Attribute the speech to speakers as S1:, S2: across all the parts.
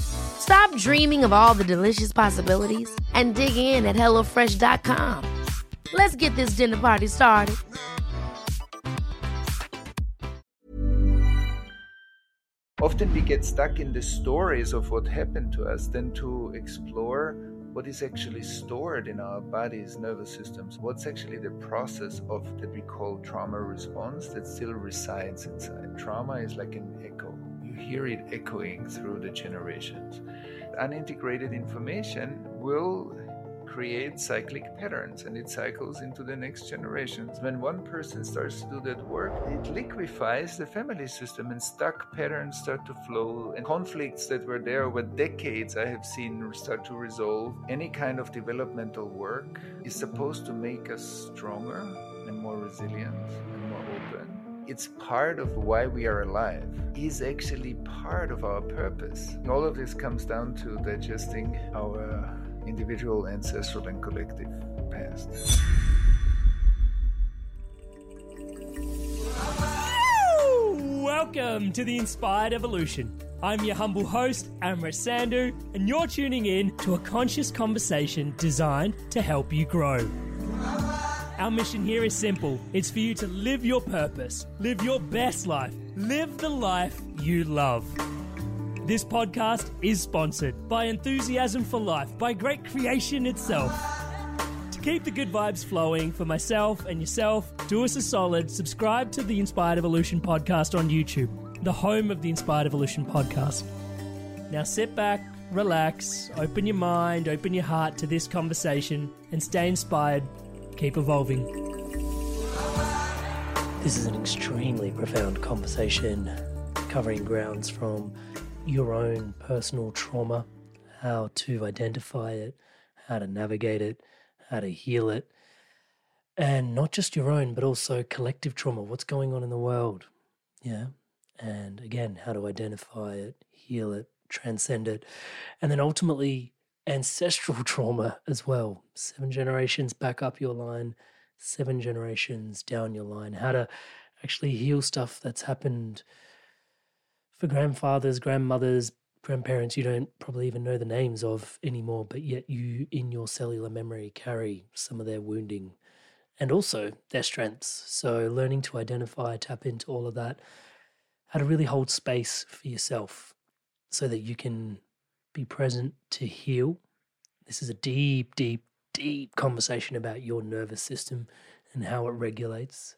S1: Stop dreaming of all the delicious possibilities and dig in at HelloFresh.com. Let's get this dinner party started.
S2: Often we get stuck in the stories of what happened to us than to explore what is actually stored in our bodies, nervous systems, what's actually the process of that we call trauma response that still resides inside. Trauma is like an echo. Hear it echoing through the generations. Unintegrated information will create cyclic patterns and it cycles into the next generations. When one person starts to do that work, it liquefies the family system and stuck patterns start to flow and conflicts that were there over decades I have seen start to resolve. Any kind of developmental work is supposed to make us stronger and more resilient it's part of why we are alive is actually part of our purpose all of this comes down to digesting our individual ancestral and collective past
S3: Welcome to the Inspired Evolution. I'm your humble host, Amrit Sandhu, and you're tuning in to a conscious conversation designed to help you grow. Our mission here is simple it's for you to live your purpose, live your best life, live the life you love. This podcast is sponsored by Enthusiasm for Life, by Great Creation itself. To keep the good vibes flowing for myself and yourself, do us a solid, subscribe to the Inspired Evolution podcast on YouTube, the home of the Inspired Evolution podcast. Now sit back, relax, open your mind, open your heart to this conversation, and stay inspired. Keep evolving. This is an extremely profound conversation covering grounds from your own personal trauma, how to identify it, how to navigate it, how to heal it, and not just your own, but also collective trauma. What's going on in the world? Yeah. And again, how to identify it, heal it, transcend it, and then ultimately ancestral trauma as well. Seven generations back up your line, seven generations down your line. How to actually heal stuff that's happened for grandfathers, grandmothers, grandparents you don't probably even know the names of anymore, but yet you, in your cellular memory, carry some of their wounding and also their strengths. So, learning to identify, tap into all of that, how to really hold space for yourself so that you can be present to heal. This is a deep, deep, deep conversation about your nervous system and how it regulates.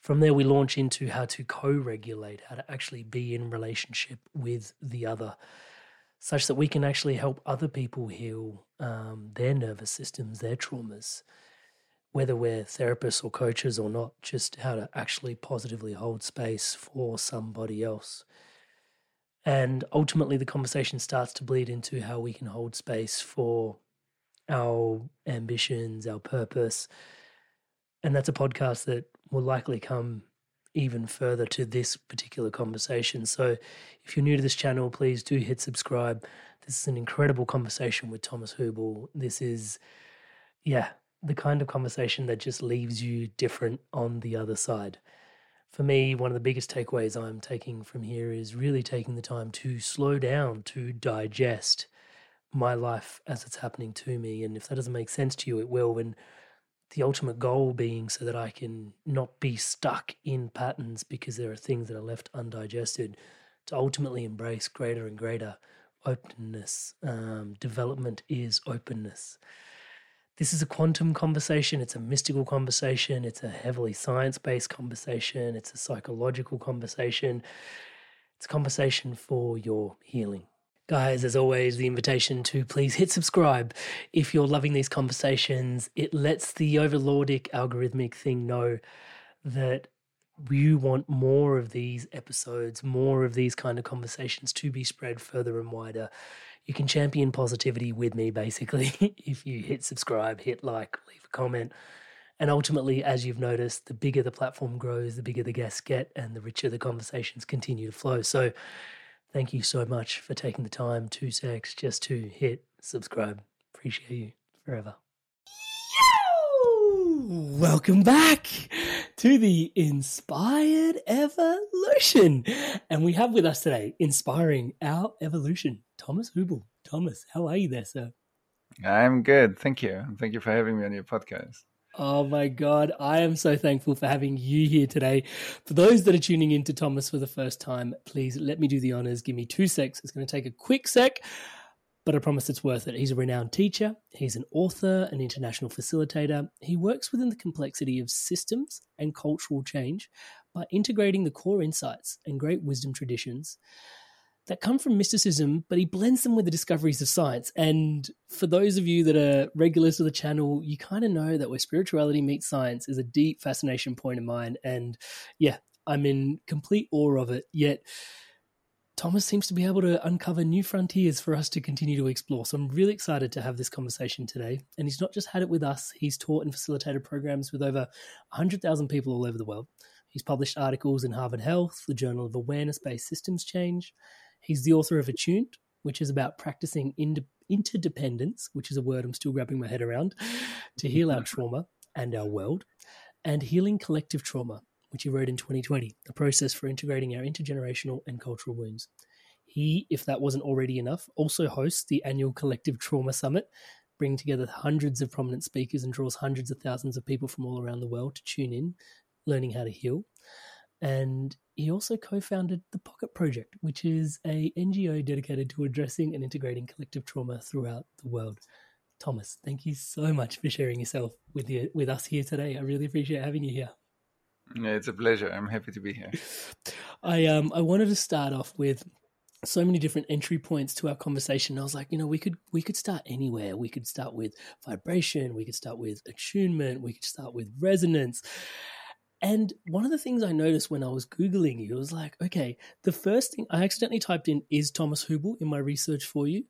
S3: From there, we launch into how to co regulate, how to actually be in relationship with the other, such that we can actually help other people heal um, their nervous systems, their traumas, whether we're therapists or coaches or not, just how to actually positively hold space for somebody else. And ultimately, the conversation starts to bleed into how we can hold space for our ambitions, our purpose. And that's a podcast that will likely come even further to this particular conversation. So if you're new to this channel, please do hit subscribe. This is an incredible conversation with Thomas Hübl. This is, yeah, the kind of conversation that just leaves you different on the other side. For me, one of the biggest takeaways I'm taking from here is really taking the time to slow down, to digest my life as it's happening to me. And if that doesn't make sense to you, it will. And the ultimate goal being so that I can not be stuck in patterns because there are things that are left undigested to ultimately embrace greater and greater openness. Um, development is openness. This is a quantum conversation, it's a mystical conversation, it's a heavily science based conversation, it's a psychological conversation, it's a conversation for your healing. Guys, as always, the invitation to please hit subscribe if you're loving these conversations. It lets the overlordic algorithmic thing know that you want more of these episodes, more of these kind of conversations to be spread further and wider you can champion positivity with me basically if you hit subscribe, hit like, leave a comment. And ultimately, as you've noticed, the bigger the platform grows, the bigger the guests get, and the richer the conversations continue to flow. So, thank you so much for taking the time, two secs, just to hit subscribe. Appreciate you forever. Welcome back to the Inspired Evolution. And we have with us today, inspiring our evolution, Thomas Hübl. Thomas, how are you there, sir?
S2: I'm good. Thank you. Thank you for having me on your podcast.
S3: Oh my God. I am so thankful for having you here today. For those that are tuning in to Thomas for the first time, please let me do the honors. Give me two secs. It's going to take a quick sec but I promise it's worth it. He's a renowned teacher, he's an author, an international facilitator. He works within the complexity of systems and cultural change by integrating the core insights and great wisdom traditions that come from mysticism, but he blends them with the discoveries of science. And for those of you that are regulars of the channel, you kind of know that where spirituality meets science is a deep fascination point of mine. And yeah, I'm in complete awe of it. Yet, Thomas seems to be able to uncover new frontiers for us to continue to explore. So I'm really excited to have this conversation today. And he's not just had it with us, he's taught and facilitated programs with over 100,000 people all over the world. He's published articles in Harvard Health, the Journal of Awareness Based Systems Change. He's the author of Attuned, which is about practicing interdependence, which is a word I'm still grabbing my head around, to heal our trauma and our world, and healing collective trauma, which he wrote in 2020, the process for integrating our intergenerational and cultural wounds. He, if that wasn't already enough, also hosts the annual Collective Trauma Summit, bringing together hundreds of prominent speakers and draws hundreds of thousands of people from all around the world to tune in, learning how to heal. And he also co-founded the Pocket Project, which is a NGO dedicated to addressing and integrating collective trauma throughout the world. Thomas, thank you so much for sharing yourself with you, with us here today. I really appreciate having you here.
S2: Yeah, it's a pleasure. I'm happy to be here.
S3: I um I wanted to start off with so many different entry points to our conversation. I was like, you know, we could we could start anywhere. We could start with vibration, we could start with attunement, we could start with resonance. And one of the things I noticed when I was Googling you was like, okay, the first thing I accidentally typed in is Thomas Hübl in my research for you.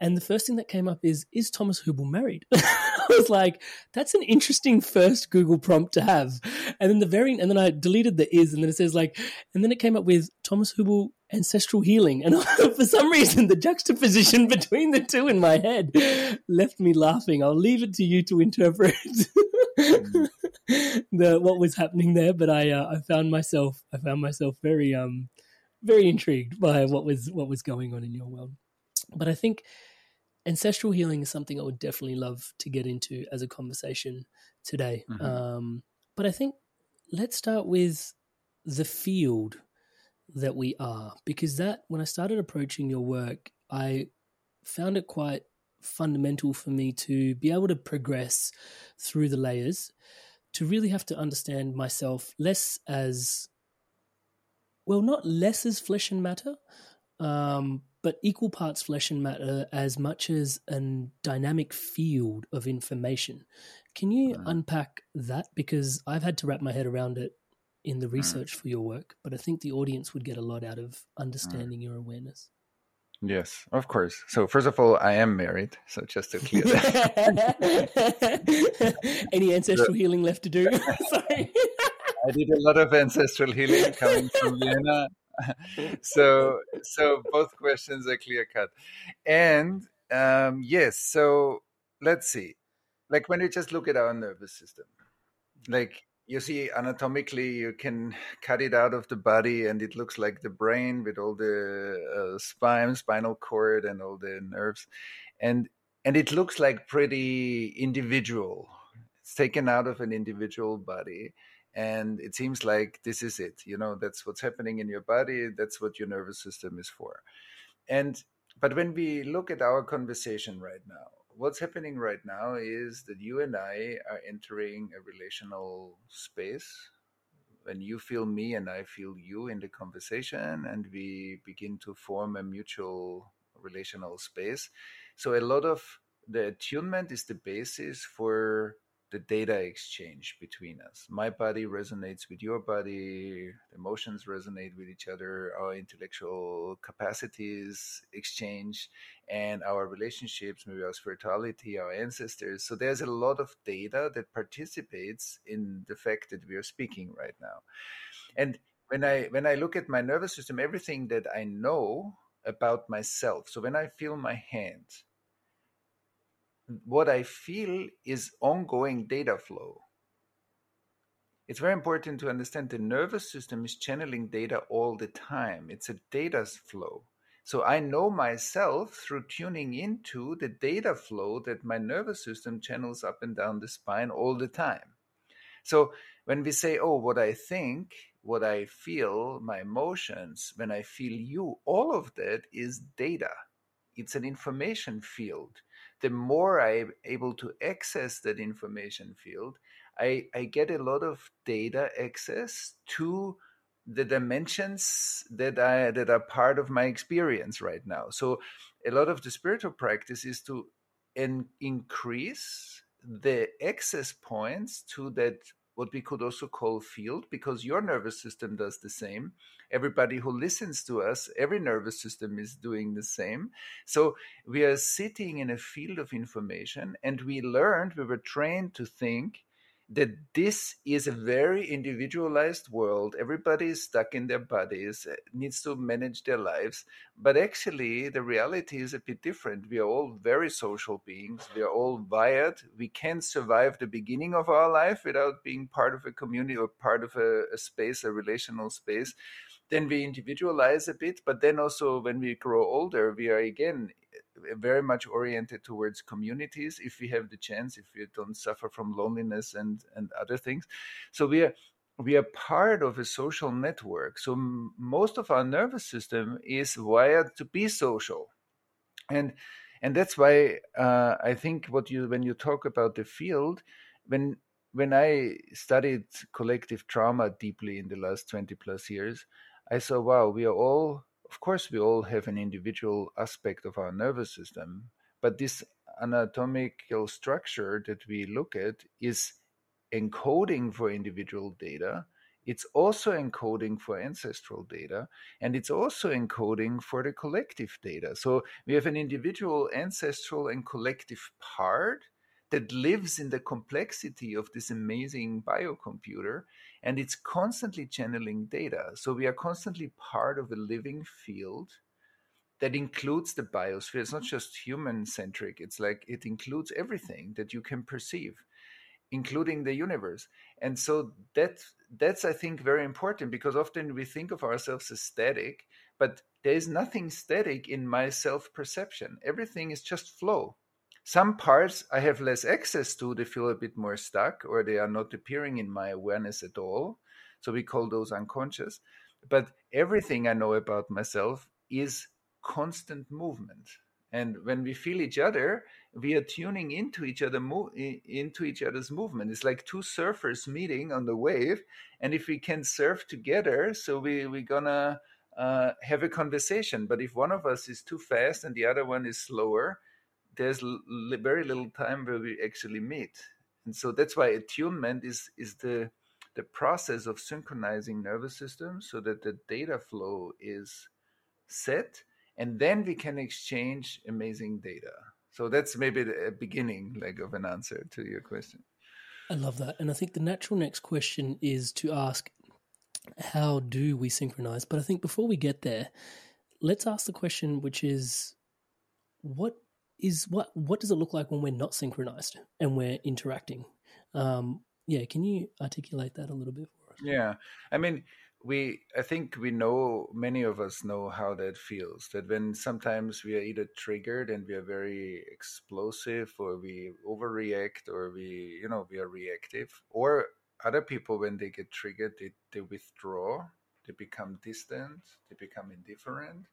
S3: And the first thing that came up is, is Thomas Hübl married? I was like, that's an interesting first Google prompt to have. And then the very, and then I deleted the is, and then it says like, and then it came up with Thomas Hübl ancestral healing. And for some reason, the juxtaposition between the two in my head left me laughing. I'll leave it to you to interpret the what was happening there. But I, uh, I found myself, I found myself very, um, very intrigued by what was what was going on in your world. But I think ancestral healing is something I would definitely love to get into as a conversation today. Mm-hmm. Um, but I think let's start with the field that we are, because that, when I started approaching your work, I found it quite fundamental for me to be able to progress through the layers, to really have to understand myself less as well, not less as flesh and matter, um, but equal parts flesh and matter as much as a dynamic field of information. Can you mm. unpack that? Because I've had to wrap my head around it in the mm. research mm. for your work, but I think the audience would get a lot out of mm. understanding mm. your awareness.
S2: Yes, of course. So first of all, I am married. So just to clear that.
S3: Any ancestral so, healing left to do? Sorry.
S2: I did a lot of ancestral healing coming from Vienna so so both questions are clear cut and um, yes so let's see like when you just look at our nervous system like you see anatomically you can cut it out of the body and it looks like the brain with all the uh, spine spinal cord and all the nerves. And and it looks like pretty individual. It's taken out of an individual body and it seems like this is it you know that's what's happening in your body that's what your nervous system is for. And but when we look at our conversation right now what's happening right now is that you and I are entering a relational space. When you feel me and I feel you in the conversation, and we begin to form a mutual relational space. So, a lot of the attunement is the basis for the data exchange between us. My body resonates with your body, emotions resonate with each other, our intellectual capacities exchange, and our relationships, maybe our spirituality, our ancestors. So there's a lot of data that participates in the fact that we are speaking right now. And when I when I look at my nervous system, everything that I know about myself. So when I feel my hand, what I feel is ongoing data flow. It's very important to understand the nervous system is channeling data all the time. It's a data flow. So I know myself through tuning into the data flow that my nervous system channels up and down the spine all the time. So when we say, oh, what I think, what I feel, my emotions, when I feel you, all of that is data. It's an information field the more I'm able to access that information field, I, I get a lot of data access to the dimensions that I that are part of my experience right now. So a lot of the spiritual practice is to in, increase the access points to that what we could also call field because your nervous system does the same. Everybody who listens to us every nervous system is doing the same. So we are sitting in a field of information and we learned we were trained to think that this is a very individualized world. Everybody is stuck in their bodies, uh, needs to manage their lives. But actually, the reality is a bit different. We are all very social beings. We are all wired. We can't survive the beginning of our life without being part of a community or part of a, a space, a relational space. Then we individualize a bit, but then also when we grow older, we are again very much oriented towards communities if we have the chance if we don't suffer from loneliness and and other things. So we are we are part of a social network. So m- most of our nervous system is wired to be social. And and that's why uh, i think what you when you talk about the field when when i studied collective trauma deeply in the last 20 plus years i saw wow we are all of course, we all have an individual aspect of our nervous system, but this anatomical structure that we look at is encoding for individual data. It's also encoding for ancestral data, and it's also encoding for the collective data. So we have an individual, ancestral, and collective part that lives in the complexity of this amazing biocomputer and it's constantly channeling data. So we are constantly part of a living field that includes the biosphere. It's not just human centric, it's like it includes everything that you can perceive, including the universe. And so that that's I think very important because often we think of ourselves as static, but there is nothing static in my self perception. Everything is just flow some parts I have less access to, they feel a bit more stuck or they are not appearing in my awareness at all. So we call those unconscious. But everything I know about myself is constant movement. And when we feel each other, we are tuning into each other, mo- into each other's movement. It's like two surfers meeting on the wave, and if we can surf together, so we we're gonna uh, have a conversation. But if one of us is too fast and the other one is slower, there's l- very little time where we actually meet. And so that's why attunement is is the the process of synchronizing nervous systems so that the data flow is set and then we can exchange amazing data. So that's maybe the beginning like of an answer to your question.
S3: I love that. And i think the natural next question is to ask how do we synchronize? But i think before we get there let's ask the question which is what is what what does it look like when we're not synchronized and we're interacting? Um, yeah, can you articulate that a little bit for us?
S2: Yeah, I mean, we I think we know many of us know how that feels. That when sometimes we are either triggered and we are very explosive, or we overreact, or we you know we are reactive, or other people when they get triggered they, they withdraw they become distant they become indifferent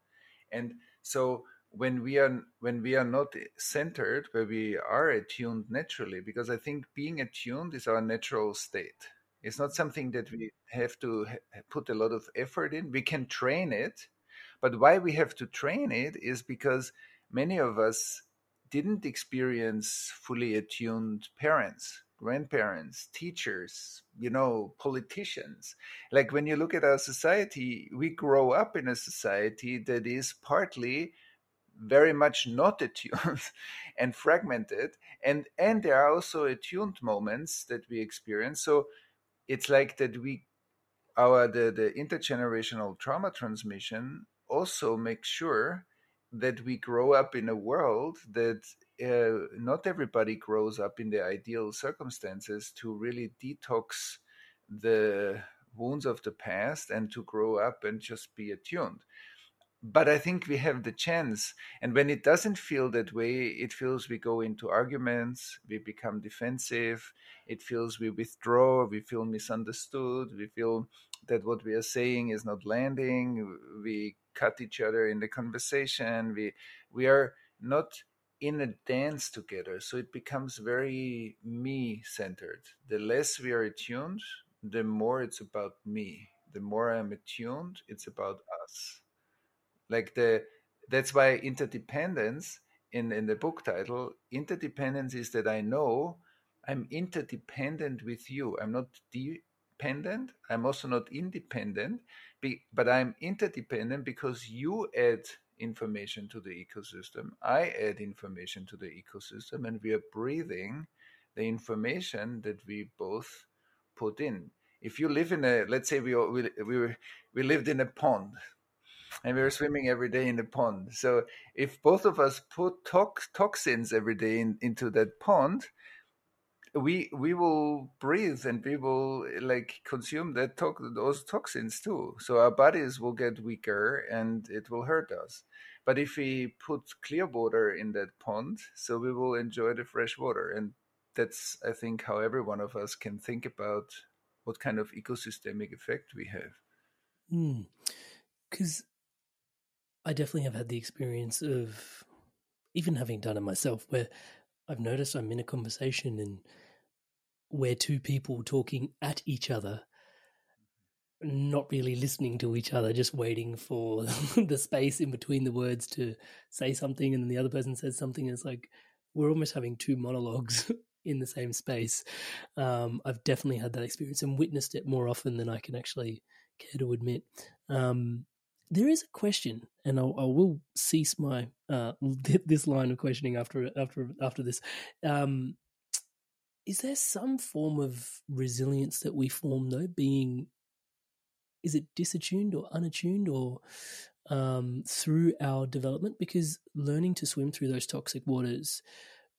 S2: and so when we are when we are not centered where we are attuned naturally because i think being attuned is our natural state it's not something that we have to put a lot of effort in we can train it but why we have to train it is because many of us didn't experience fully attuned parents grandparents, teachers, you know, politicians. Like when you look at our society, we grow up in a society that is partly very much not attuned and fragmented and and there are also attuned moments that we experience. So it's like that we our the, the intergenerational trauma transmission also makes sure that we grow up in a world that uh, not everybody grows up in the ideal circumstances to really detox the wounds of the past and to grow up and just be attuned but I think we have the chance. And when it doesn't feel that way, it feels we go into arguments, we become defensive, it feels we withdraw, we feel misunderstood, we feel that what we are saying is not landing, we cut each other in the conversation, we we are not in a dance together. So it becomes very me centered. The less we are attuned, the more it's about me. The more I'm attuned, it's about us like the that's why interdependence in in the book title interdependence is that i know i'm interdependent with you. I'm not dependent. I'm also not independent but i'm interdependent because you add information to the ecosystem. I add information to the ecosystem and we are breathing the information that we both put in. If you live in a let's say we we we, we lived in a pond and we were swimming every day in the pond. So if both of us put tox- toxins every day in, into that pond, we we will breathe and we will like consume that to- those toxins too. So our bodies will get weaker and it will hurt us. But if we put clear water in that pond, so we will enjoy the fresh water. And that's I think how every one of us can think about what kind of ecosystemic effect we have.
S3: Because mm. I definitely have had the experience of even having done it myself where I've noticed I'm in a conversation and we're two people talking at each other, not really listening to each other, just waiting for the space in between the words to say something, and then the other person says something. And it's like we're almost having two monologues in the same space. Um, I've definitely had that experience and witnessed it more often than I can actually care to admit. Um, there is a question, and I'll, I will cease my uh, this line of questioning after after after this. Um, is there some form of resilience that we form though, being is it disattuned or unattuned or um, through our development? Because learning to swim through those toxic waters,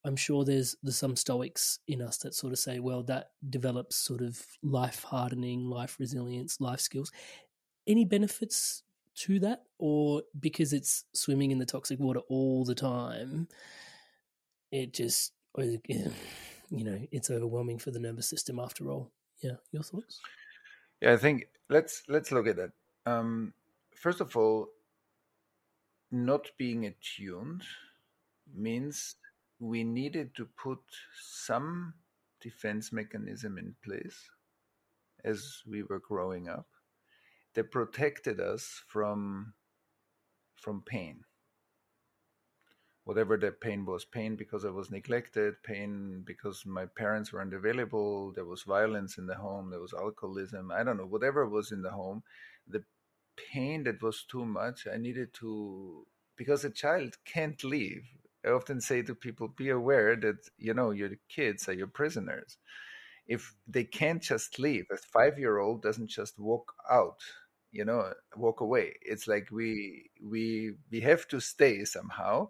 S3: I'm sure there's there's some stoics in us that sort of say, well, that develops sort of life hardening, life resilience, life skills. Any benefits to that, or because it's swimming in the toxic water all the time, it just, you know, it's overwhelming for the nervous system after all. Yeah, your thoughts?
S2: Yeah, I think let's let's look at that. Um, first of all, not being attuned means we needed to put some defense mechanism in place as we were growing up that protected us from from pain. Whatever that pain was pain because i was neglected pain because my parents weren't available there was violence in the home there was alcoholism i don't know whatever was in the home the pain that was too much i needed to because a child can't leave i often say to people be aware that you know your kids are your prisoners. If they can't just leave a five year old doesn't just walk out you know walk away. It's like we we we have to stay somehow.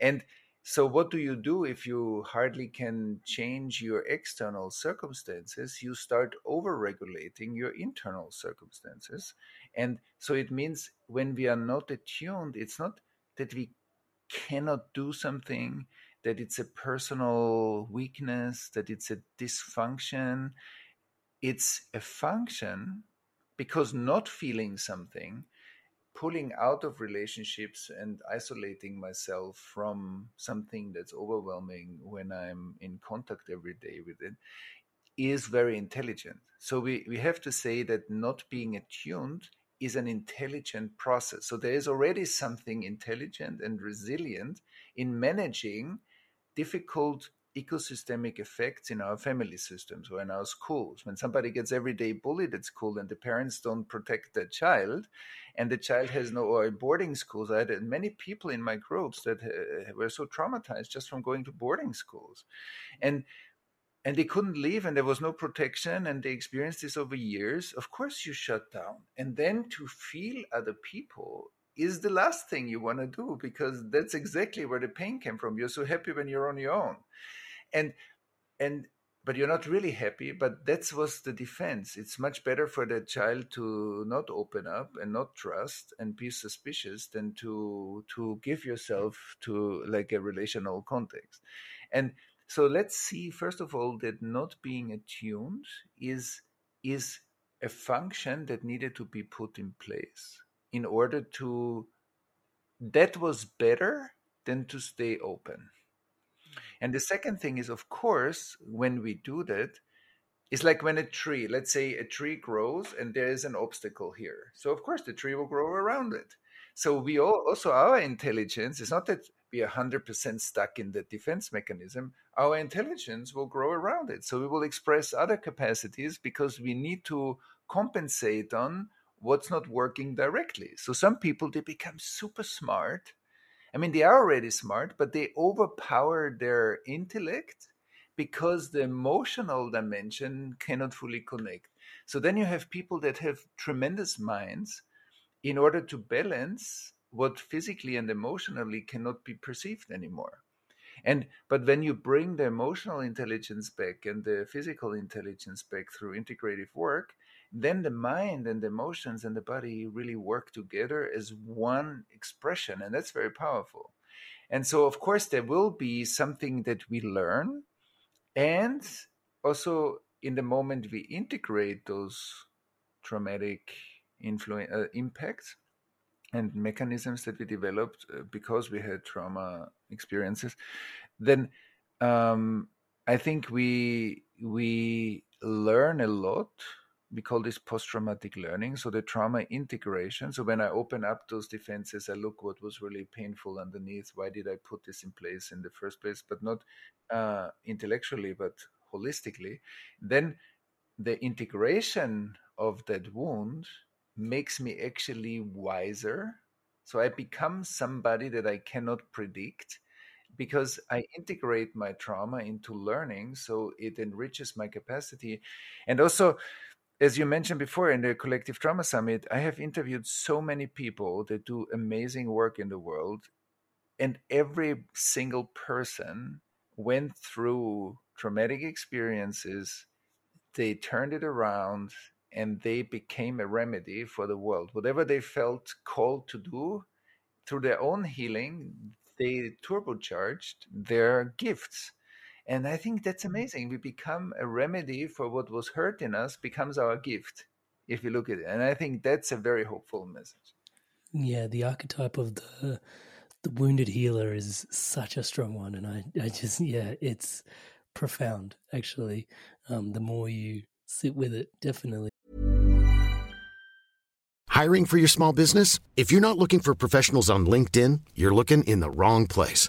S2: And so what do you do if you hardly can change your external circumstances? You start over regulating your internal circumstances. And so it means when we are not attuned it's not that we cannot do something that it's a personal weakness that it's a dysfunction. It's a function because not feeling something pulling out of relationships and isolating myself from something that's overwhelming when I'm in contact every day with it is very intelligent. So we, we have to say that not being attuned is an intelligent process. So there is already something intelligent and resilient in managing difficult ecosystemic effects in our family systems or in our schools. When somebody gets everyday bullied at school and the parents don't protect their child, and the child has no or boarding schools, I had many people in my groups that uh, were so traumatized just from going to boarding schools, and and they couldn't leave and there was no protection and they experienced this over years. Of course you shut down. And then to feel other people is the last thing you want to do because that's exactly where the pain came from. You're so happy when you're on your own and and but you're not really happy but that was the defense. It's much better for the child to not open up and not trust and be suspicious than to to give yourself to like a relational context. And so let's see first of all that not being attuned is is a function that needed to be put in place in order to that was better than to stay open and the second thing is, of course, when we do that, it's like when a tree, let's say a tree grows and there is an obstacle here. So, of course, the tree will grow around it. So, we all, also, our intelligence is not that we are 100% stuck in the defense mechanism. Our intelligence will grow around it. So, we will express other capacities because we need to compensate on what's not working directly. So, some people, they become super smart I mean, they are already smart, but they overpower their intellect because the emotional dimension cannot fully connect. So then you have people that have tremendous minds in order to balance what physically and emotionally cannot be perceived anymore. And but when you bring the emotional intelligence back and the physical intelligence back through integrative work, then the mind and the emotions and the body really work together as one expression and that's very powerful. And so of course there will be something that we learn and also in the moment we integrate those traumatic influ- uh, impacts and mechanisms that we developed uh, because we had trauma experiences then um, i think we we learn a lot we call this post-traumatic learning so the trauma integration. So when i open up those defenses i look what was really painful underneath why did i put this in place in the first place? But not uh, intellectually but holistically. Then the integration of that wound makes me actually wiser. So i become somebody that i cannot predict because I integrate my trauma into learning, so it enriches my capacity. And also, as you mentioned before in the collective trauma summit i have interviewed so many people that do amazing work in the world and every single person went through traumatic experiences they turned it around and they became a remedy for the world. Whatever they felt called to do through their own healing they turbocharged their gifts and I think that's mm-hmm. amazing. We become a remedy for what was hurt in us, becomes our gift, if you look at it. And I think that's a very hopeful message.
S3: Yeah, the archetype of the the wounded healer is such a strong one, and I, I just yeah, it's profound actually. Um, the more you sit with it, definitely.
S4: Hiring for your small business? If you're not looking for professionals on LinkedIn, you're looking in the wrong place.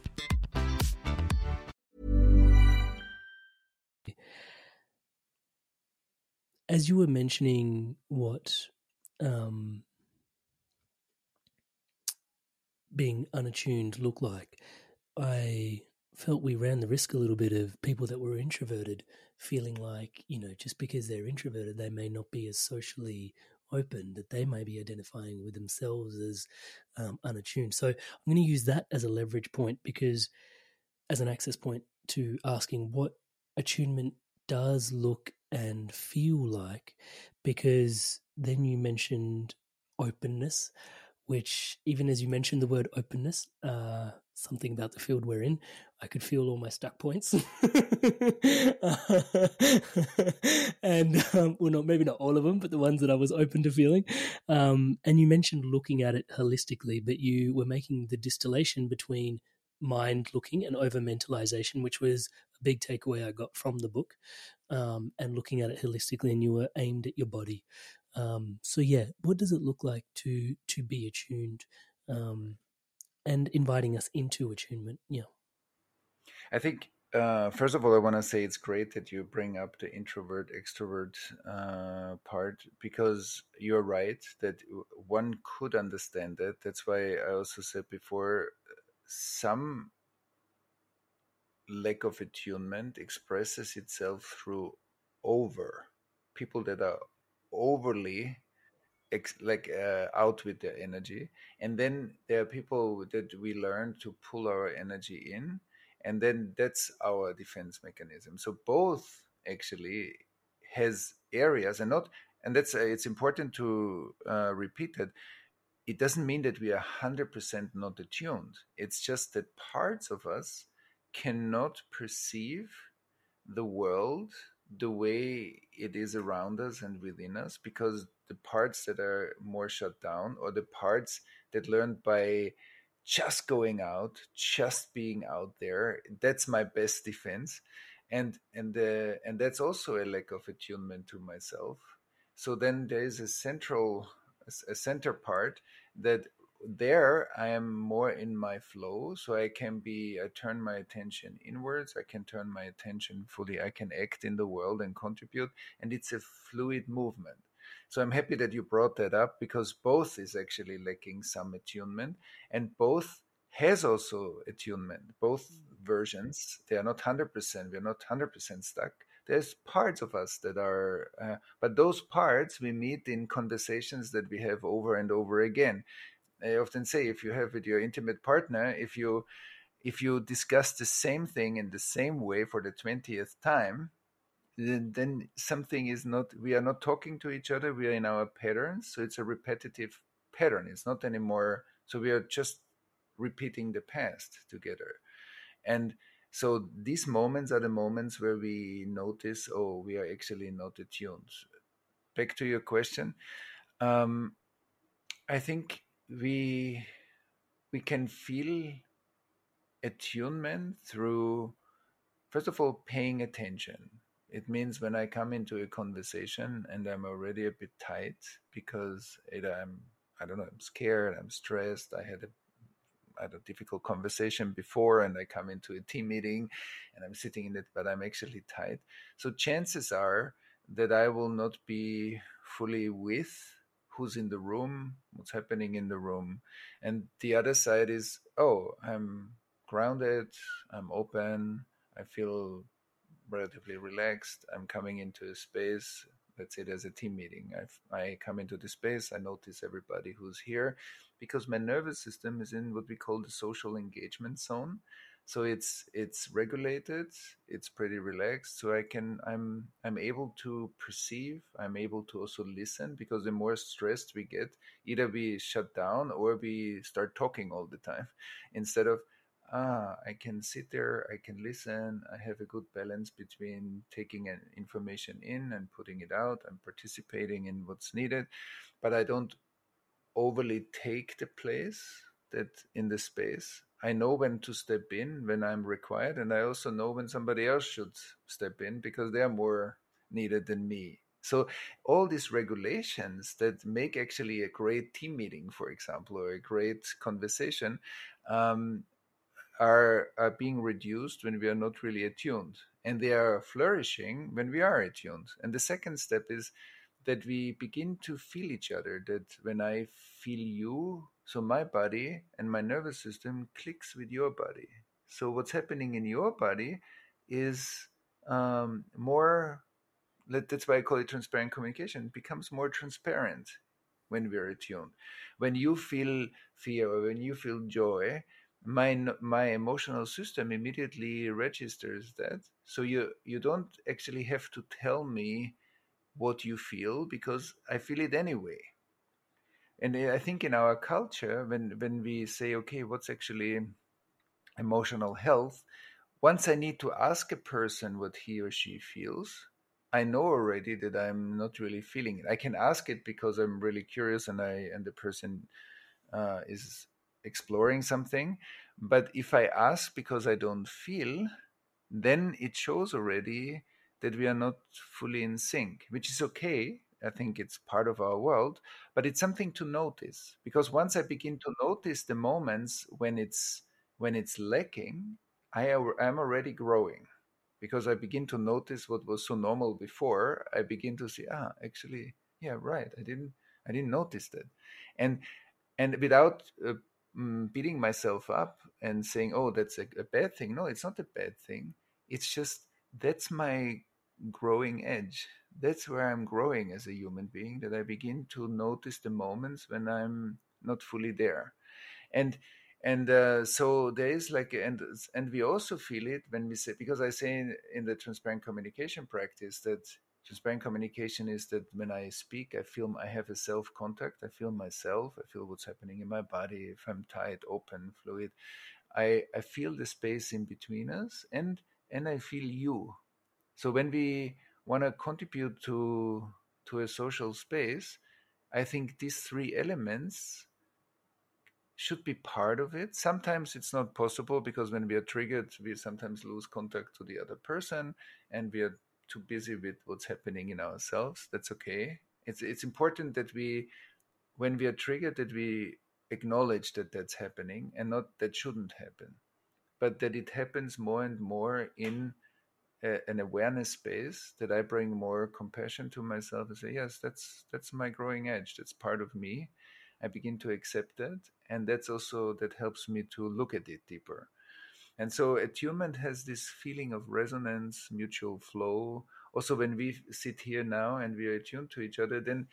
S3: As you were mentioning what um, being unattuned looked like, I felt we ran the risk a little bit of people that were introverted feeling like, you know, just because they're introverted, they may not be as socially open, that they may be identifying with themselves as um, unattuned. So I'm going to use that as a leverage point because, as an access point to asking what attunement does look and feel like, because then you mentioned openness which even as you mentioned the word openness, uh, something about the field we're in, I could feel all my stuck points. and um, well, not maybe not all of them, but the ones that I was open to feeling. Um, and you mentioned looking at it holistically, but you were making the distillation between mind looking and over mentalization, which was a big takeaway I got from the book, um, and looking at it holistically. And you were aimed at your body. Um, so yeah, what does it look like to to be attuned, um, and inviting us into attunement? Yeah,
S2: I think uh, first of all, I want to say it's great that you bring up the introvert extrovert uh, part because you're right that one could understand that. That's why I also said before some lack of attunement expresses itself through over people that are overly ex- like uh, out with their energy. And then there are people that we learn to pull our energy in and then that's our defense mechanism. So both actually has areas and not and that's uh, it's important to uh, repeat that it doesn't mean that we are 100% not attuned. It's just that parts of us cannot perceive the world the way it is around us and within us because the parts that are more shut down or the parts that learned by just going out just being out there that's my best defense. And and and that's also a lack of attunement to myself. So then there is a central a center part that there I am more in my flow, so I can be, I turn my attention inwards, I can turn my attention fully, I can act in the world and contribute, and it's a fluid movement. So I'm happy that you brought that up because both is actually lacking some attunement, and both has also attunement. Both mm. versions, they are not 100%, we're not 100% stuck. There's parts of us that are, uh, but those parts we meet in conversations that we have over and over again. I often say if you have with your intimate partner, if you if you discuss the same thing in the same way for the 20th time, then, then something is not we are not talking to each other, we are in our patterns, so it's a repetitive pattern. It's not anymore so we are just repeating the past together. And so these moments are the moments where we notice, oh, we are actually not attuned. Back to your question. Um, I think we we can feel attunement through first of all paying attention it means when i come into a conversation and i'm already a bit tight because either i'm i don't know i'm scared i'm stressed i had a had a difficult conversation before and I come into a team meeting and I'm sitting in it, but I'm actually tight. So chances are that I will not be fully with who's in the room, what's happening in the room. And the other side is, oh, I'm grounded, I'm open, I feel relatively relaxed, I'm coming into a space. Let's say there's a team meeting. I've, I come into the space, I notice everybody who's here because my nervous system is in what we call the social engagement zone so it's it's regulated it's pretty relaxed so i can i'm i'm able to perceive i'm able to also listen because the more stressed we get either we shut down or we start talking all the time instead of ah, I can sit there, I can listen, I have a good balance between taking information in and putting it out. I'm participating in what's needed, but I don't overly take the place that in the space. I know when to step in when I'm required, and I also know when somebody else should step in because they are more needed than me. So all these regulations that make actually a great team meeting, for example, or a great conversation, um, are, are being reduced when we are not really attuned, and they are flourishing when we are attuned. And the second step is that we begin to feel each other. That when I feel you, so my body and my nervous system clicks with your body. So what's happening in your body is um, more that's why I call it transparent communication. It becomes more transparent when we're attuned. When you feel fear or when you feel joy, my my emotional system immediately registers that. So you you don't actually have to tell me what you feel because I feel it anyway. And I think in our culture, when when we say, okay, what's actually emotional health, once I need to ask a person what he or she feels, I know already that I'm not really feeling it. I can ask it because I'm really curious and I and the person uh, is exploring something. But if I ask because I don't feel, then it shows already that we are not fully in sync, which is okay. I think it's part of our world, but it's something to notice because once I begin to notice the moments when it's when it's lacking, I am already growing because I begin to notice what was so normal before. I begin to see, ah, actually, yeah, right. I didn't, I didn't notice that, and and without uh, mm, beating myself up and saying, oh, that's a, a bad thing. No, it's not a bad thing. It's just that's my growing edge. That's where I'm growing as a human being. That I begin to notice the moments when I'm not fully there, and and uh, so there is like and and we also feel it when we say because i say in, in, the transparent communication practice that transparent communication is that when i speak i feel i have a self contact i feel myself i feel what's happening in my body if i'm tight open fluid i i feel the space in between us and and i feel you so when we want to contribute to to a social space i think these three elements should be part of it. Sometimes it's not possible because when we are triggered, we sometimes lose contact to the other person and we are too busy with what's happening in ourselves. That's okay. It's it's important that we, when we are triggered, that we acknowledge that that's happening and not that shouldn't happen, but that it happens more and more in a, an awareness space. That I bring more compassion to myself and say, yes, that's that's my growing edge. That's part of me I begin to accept that. And that's also that helps me to look at it deeper. And so attunement has this feeling of resonance, mutual flow. Also, when we sit here now and we are attuned to each other, then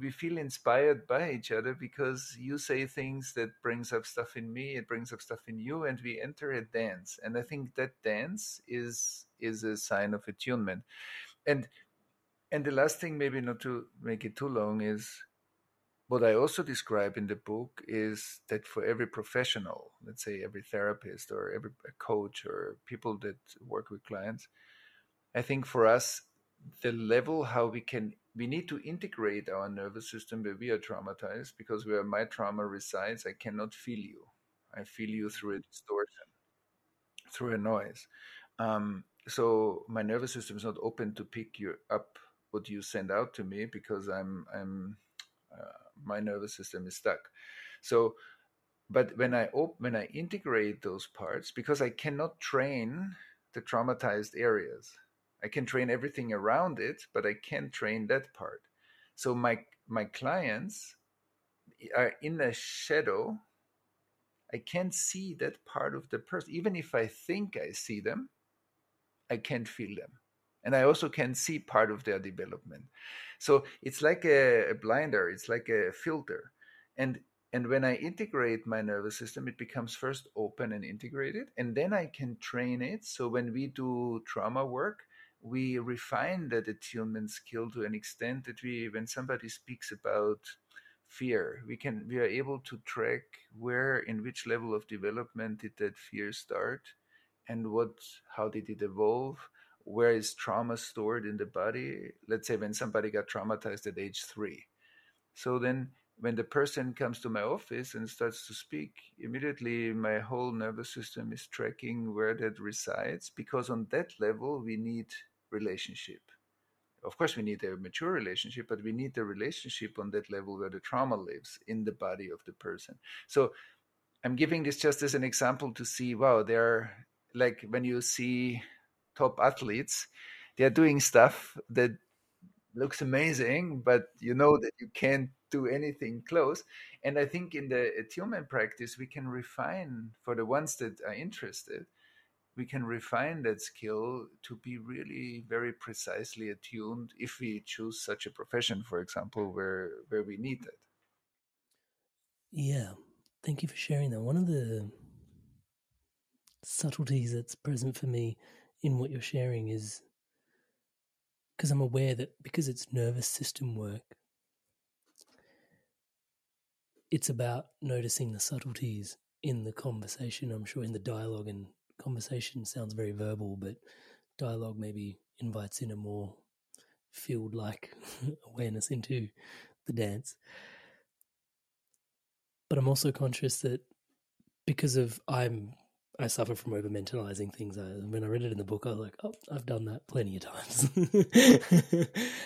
S2: we feel inspired by each other because you say things that brings up stuff in me it brings up stuff in you and we enter a dance. And i think that dance is is a sign of attunement. And and the last thing maybe not to make it too long is what I also describe in the book is that for every professional, let's say every therapist or every coach or people that work with clients, I think for us, the level how we can we need to integrate our nervous system where we are traumatized because where my trauma resides, I cannot feel you. I feel you through a distortion, through a noise. Um, so my nervous system is not open to pick you up what you send out to me because I'm I'm uh, my nervous system is stuck. So, but when I op- when I integrate those parts, because I cannot train the traumatized areas, I can train everything around it, but I can't train that part. So my my clients eh, are in a shadow. I can't see that part of the person, even if I think I see them. I can't feel them and I also can't see part of their development. So it's like a, a blinder, it's like a filter, and and when I integrate my nervous system, it becomes first open and integrated, and then I can train it. So when we do trauma work, we refine that attunement skill to an extent that we, when somebody speaks about fear. We can we are able to track where in which level of development did that fear start and what how did it evolve where is trauma stored in the body let's say when somebody got traumatized at age 3 so then when the person comes to my office and starts to speak immediately my whole nervous system is tracking where that resides because on that level we need relationship. Of course we need a mature relationship but we need the relationship on that level where the trauma lives in the body of the person. So i'm giving this just as an example to see wow they're like when you see top athletes they're doing stuff that looks amazing but you know that you can't do anything close. And i think in the attunement practice we can refine for the ones that are interested we can refine that skill to be really very precisely attuned if we choose such a profession for example where where we need it
S3: yeah. Thank you for sharing that. One of the subtleties that's present for me in what you're sharing is because i'm aware that because it's nervous system work it's about noticing the subtleties in the conversation i'm sure in the dialogue and conversation sounds very verbal, but dialogue maybe invites in a more field like awareness into the dance. But I'm also conscious that because of I'm I suffer from over mentalizing things. I, when I read it in the book, I was like, oh, I've done that plenty of times.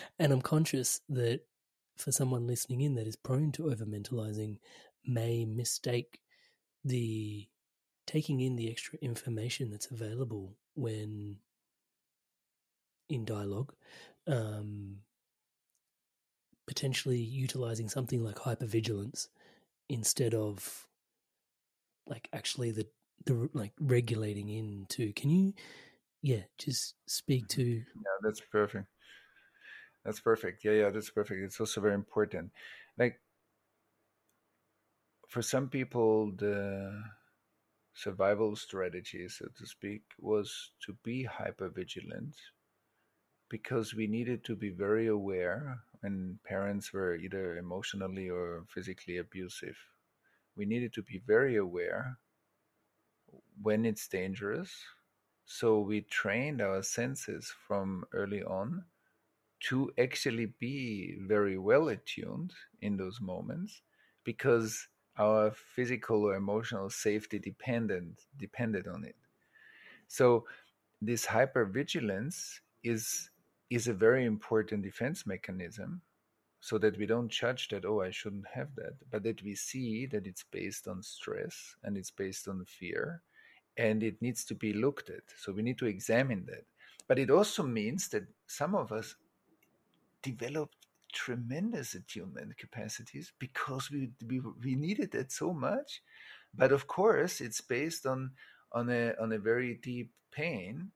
S3: and I'm conscious that for someone listening in that is prone to over mentalizing may mistake the taking in the extra information that's available when in dialogue, um, potentially utilizing something like hypervigilance instead of like actually the the like regulating into. Can you, yeah, just speak to?
S2: Yeah, that's perfect. That's perfect. Yeah, yeah, that's perfect. It's also very important. Like for some people, the survival strategy, so to speak, was to be hyper vigilant because we needed to be very aware when parents were either emotionally or physically abusive. We needed to be very aware when it's dangerous. So we trained our senses from early on to actually be very well attuned in those moments because our physical or emotional safety dependent depended on it. So this hypervigilance is is a very important defense mechanism so that we don't judge that oh i shouldn't have that but that we see that it's based on stress and it's based on fear and it needs to be looked at so we need to examine that but it also means that some of us develop tremendous attunement capacities because we, we we needed that so much. But of course it's based on on a on a very deep pain.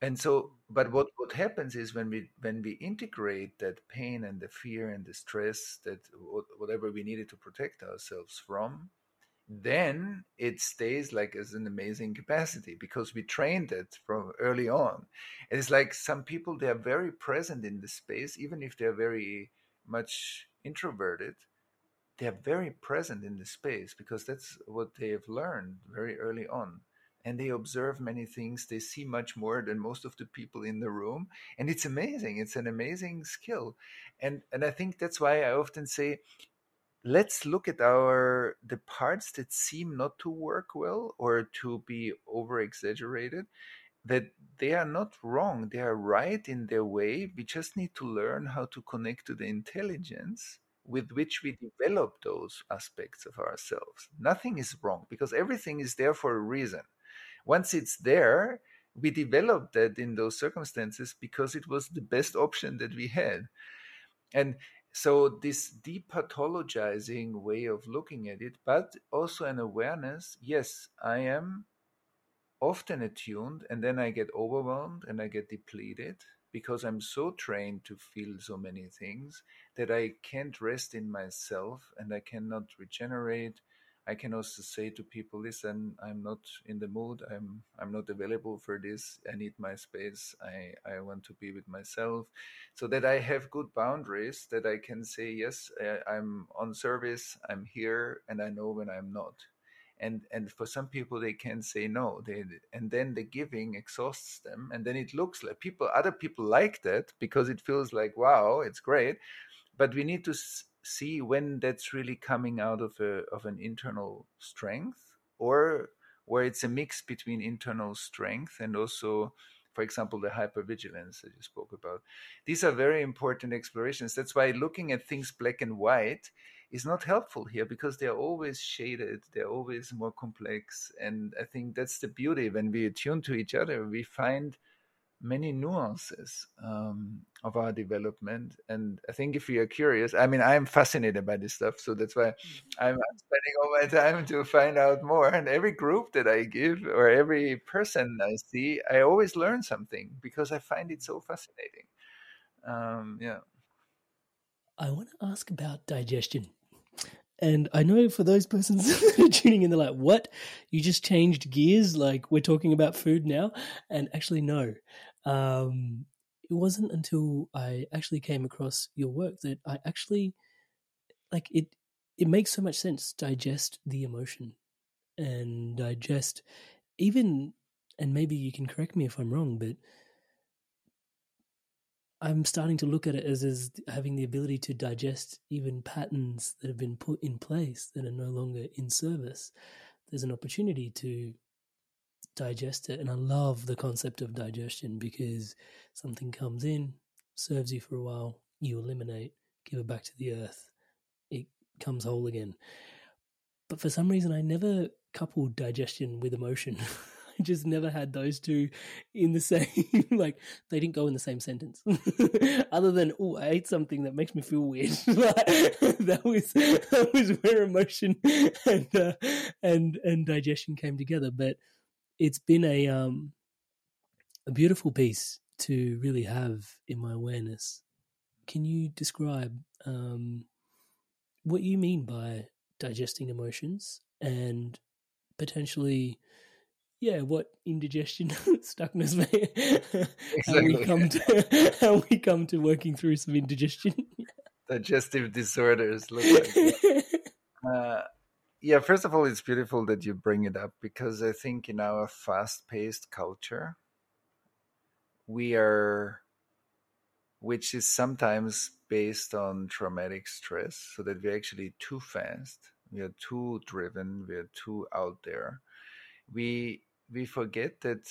S2: And so but what what happens is when we when we integrate that pain and the fear and the stress that whatever we needed to protect ourselves from then it stays like as an amazing capacity because we trained it from early on. It's like some people they are very present in the space, even if they're very much introverted. They are very present in the space because that's what they have learned very early on. And they observe many things. They see much more than most of the people in the room. And it's amazing. It's an amazing skill. And and I think that's why I often say let's look at our the parts that seem not to work well or to be over exaggerated that they are not wrong. They are right in their way. We just need to learn how to connect to the intelligence with which we develop those aspects of ourselves. Nothing is wrong because everything is there for a reason. Once it's there we developed that in those circumstances because it was the best option that we had. And so this depathologizing way of looking at it but also an awareness yes i am often attuned and then i get overwhelmed and i get depleted because i'm so trained to feel so many things that i can't rest in myself and i cannot regenerate I can also say to people, listen, I'm not in the mood. I'm I'm not available for this. I need my space. I, I want to be with myself. So that I have good boundaries that I can say, yes, I'm on service, I'm here, and I know when I'm not. And and for some people they can say no. They and then the giving exhausts them. And then it looks like people other people like that because it feels like, wow, it's great. But we need to see when that's really coming out of a of an internal strength or where it's a mix between internal strength and also for example the hypervigilance that you spoke about. These are very important explorations. That's why looking at things black and white is not helpful here because they're always shaded they're always more complex. And i think that's the beauty when we attune to each other we find many nuances um, of our development. And I think if you are curious, I mean, I'm fascinated by this stuff. So that's why mm-hmm. I'm spending all my time to find out more. And every group that I give or every person I see, I always learn something because I find it so fascinating. Um, yeah.
S3: I want to ask about digestion. And I know for those persons that are tuning in, they're like, what? You just changed gears? Like, we're talking about food now? And actually, no. Um, it wasn't until I actually came across your work that I actually like it. It makes so much sense. Digest the emotion and digest even, and maybe you can correct me if I'm wrong, but I'm starting to look at it as as having the ability to digest even patterns that have been put in place that are no longer in service. There's an opportunity to digest it. And I love the concept of digestion because something comes in, serves you for a while, you eliminate, give it back to the earth, it comes whole again. But for some reason, I never coupled digestion with emotion. I just never had those two in the same, like, they didn't go in the same sentence. Other than, oh, I ate something that makes me feel weird. that was that was where emotion and uh, and and digestion came together. But it's been a um a beautiful piece to really have in my awareness. Can you describe um, what you mean by digesting emotions and potentially, yeah, what indigestion stuckness may exactly. how we come to how we come to working through some indigestion,
S2: digestive disorders. Look like uh, yeah, first of all, it's beautiful that you bring it up because I think in our fast paced culture, we are, which is sometimes based on traumatic stress, so that we're actually too fast, we are too driven, we are too out there. We we forget that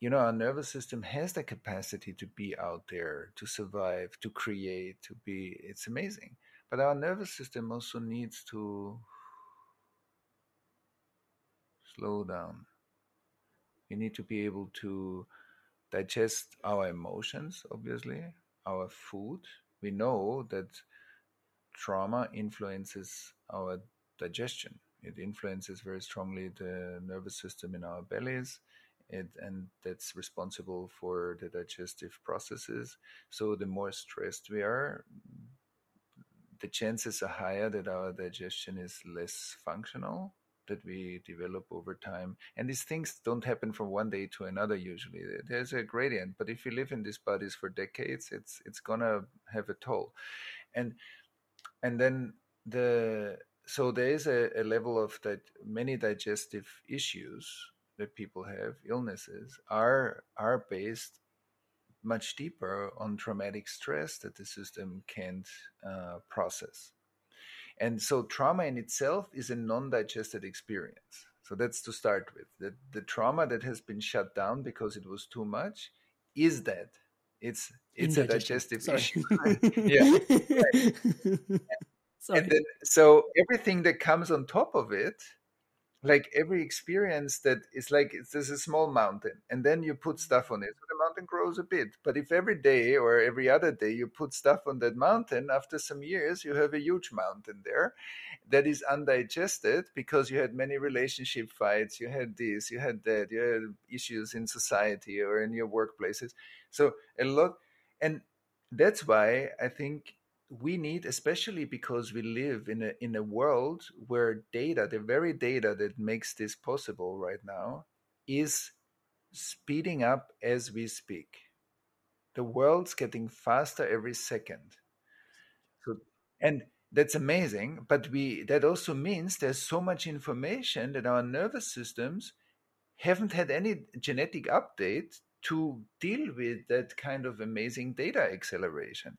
S2: you know our nervous system has the capacity to be out there, to survive, to create, to be. It's amazing, but our nervous system also needs to slow down. We need to be able to digest our emotions, obviously, our food. We know that trauma influences our digestion. It influences very strongly the nervous system in our bellies. It, and that's responsible for the digestive processes. So, the more stressed we are, the chances are higher that our digestion is less functional that we develop over time. And these things don't happen from one day to another usually. There's a gradient, but if you live in these bodies for decades, it's it's gonna have a toll. And and then the so there is a, a level of that many digestive issues that people have, illnesses, are are based much deeper on traumatic stress that the system can't uh, process. And so trauma in itself is a non-digested experience. So that's to start with. The, the trauma that has been shut down because it was too much is that. It's it's a digestive Sorry. issue. yeah. Sorry. Then, so everything that comes on top of it like every experience that is like there's a small mountain and then you put mm-hmm. stuff on it so the mountain grows a bit. But if every day or every other day you put stuff on that mountain after some years you have a huge mountain there that is undigested because you had many relationship fights you had this you had that you had issues in society or in your workplaces. So a lot and that's why i think we need, especially because we live in a in a world where data, the very data that makes this possible right now, mm-hmm. is speeding up as we speak. The world's getting faster every second. So, and that's amazing, but we that also means there's so much information that our nervous systems haven't had any genetic update to deal with that kind of amazing data acceleration.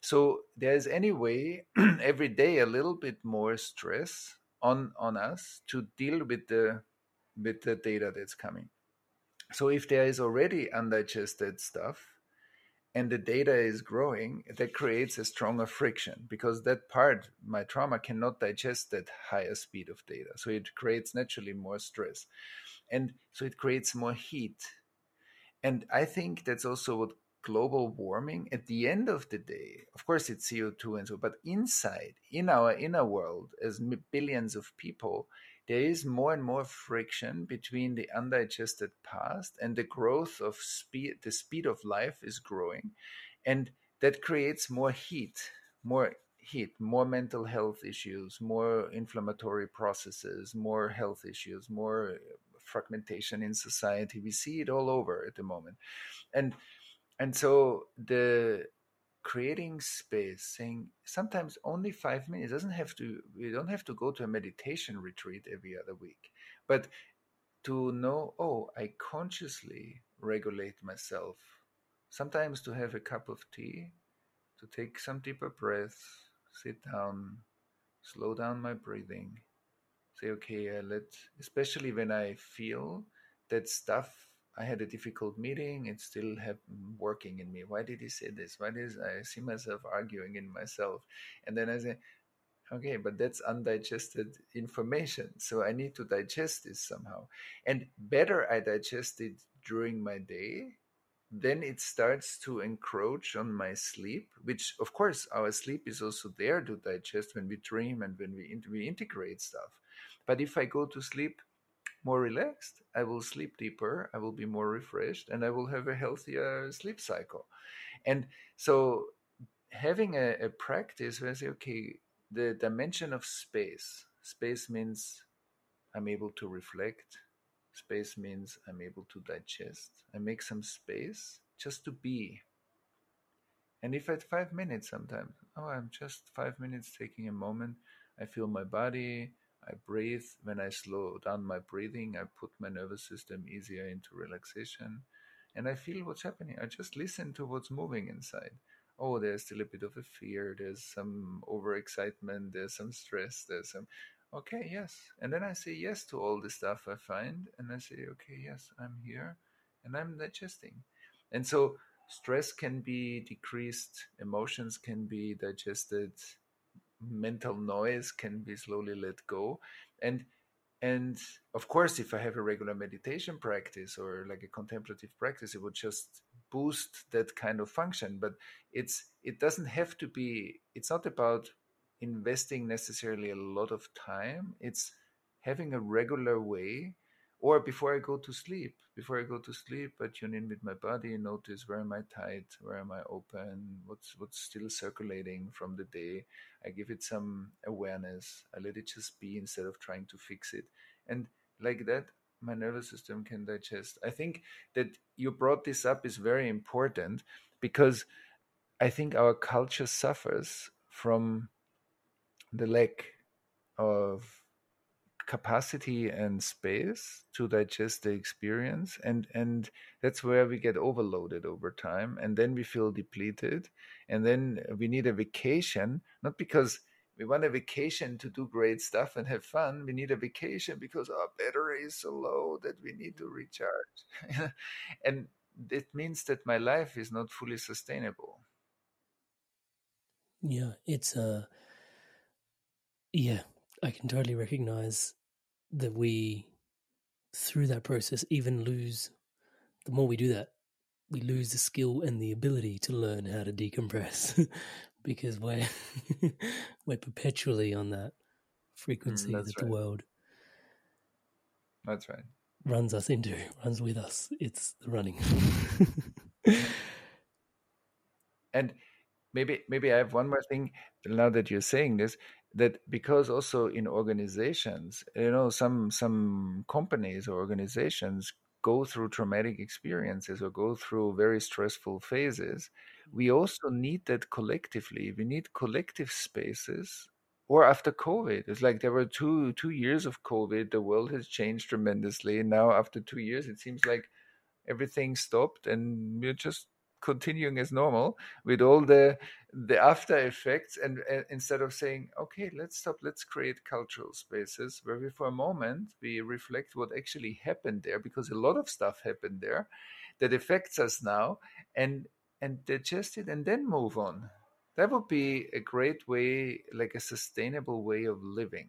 S2: So there's anyway every day a little bit more stress on on us to deal with the with the data that's coming. So if there is already undigested stuff and the data is growing, that creates a stronger friction because that part, my trauma, cannot digest that higher speed of data. So it creates naturally more stress. And so it creates more heat. And I think that's also what global warming at the end of the day of course it's co2 and so but inside in our inner world as billions of people there is more and more friction between the undigested past and the growth of speed the speed of life is growing. And that creates more heat more heat more mental health issues more inflammatory processes more health issues more fragmentation in society. We see it all over at the moment. And and so the creating space saying sometimes only five minutes doesn't have to we don't have to go to a meditation retreat every other week. But to know oh i consciously regulate myself. Sometimes to have a cup of tea to take some deeper breaths sit down slow down my breathing say okay uh, I let especially when i feel that stuff I had a difficult meeting. It's still have, working in me. Why did he say this? Why did I see myself arguing in myself? And then I say, okay, but that's undigested information. So I need to digest this somehow. And better I digest it during my day, then it starts to encroach on my sleep, which of course our sleep is also there to digest when we dream and when we, we integrate stuff. But if I go to sleep more relaxed, I will sleep deeper, I will be more refreshed, and I will have a healthier sleep cycle. And so, having a, a practice where I say, okay, the dimension of space, space means I'm able to reflect, space means I'm able to digest. I make some space just to be. And if at five minutes sometimes, oh, I'm just five minutes taking a moment, I feel my body, I breathe. When I slow down my breathing, I put my nervous system easier into relaxation and I feel what's happening. I just listen to what's moving inside. Oh, there's still a bit of a fear, there's some overexcitement, there's some stress, there's some okay, yes. And then I say yes to all the stuff I find and I say, okay, yes, I'm here and I'm digesting. And so stress can be decreased, emotions can be digested, mental noise can be slowly let go. And and of course if i have a regular meditation practice or like a contemplative practice it would just boost that kind of function. But it's it doesn't have to be it's not about investing necessarily a lot of time. It's having a regular way or before I go to sleep. Before I go to sleep, I tune in with my body, notice where am I tight, where am I open, what's what's still circulating from the day. I give it some awareness. I let it just be instead of trying to fix it. And like that, my nervous system can digest. I think that you brought this up is very important because I think our culture suffers from the lack of capacity and space to digest the experience and and that's where we get overloaded over time and then we feel depleted and then we need a vacation not because we want a vacation to do great stuff and have fun we need a vacation because our battery is so low that we need to recharge. And it means that my life is not fully sustainable.
S3: Yeah it's a uh, yeah I can totally recognize that we, through that process, even lose. The more we do that, we lose the skill and the ability to learn how to decompress because we're we're perpetually on that frequency mm, that right. the world
S2: that's right
S3: runs us into runs with us it's the running
S2: and maybe maybe I have one more thing now that you're saying this that because also in organizations you know some some companies or organizations go through traumatic experiences or go through very stressful phases we mm-hmm. also need that collectively. We need collective spaces or after covid. It's like there were two two years of covid the world has changed tremendously. Now after two years it seems like everything stopped and we're just continuing as normal with all the the after effects and, and, instead of saying okay let's stop let's create cultural spaces where we for a moment we reflect what actually happened there because a lot of stuff happened there that affects us now and and digest it and then move on. That would be a great way like a sustainable way of living.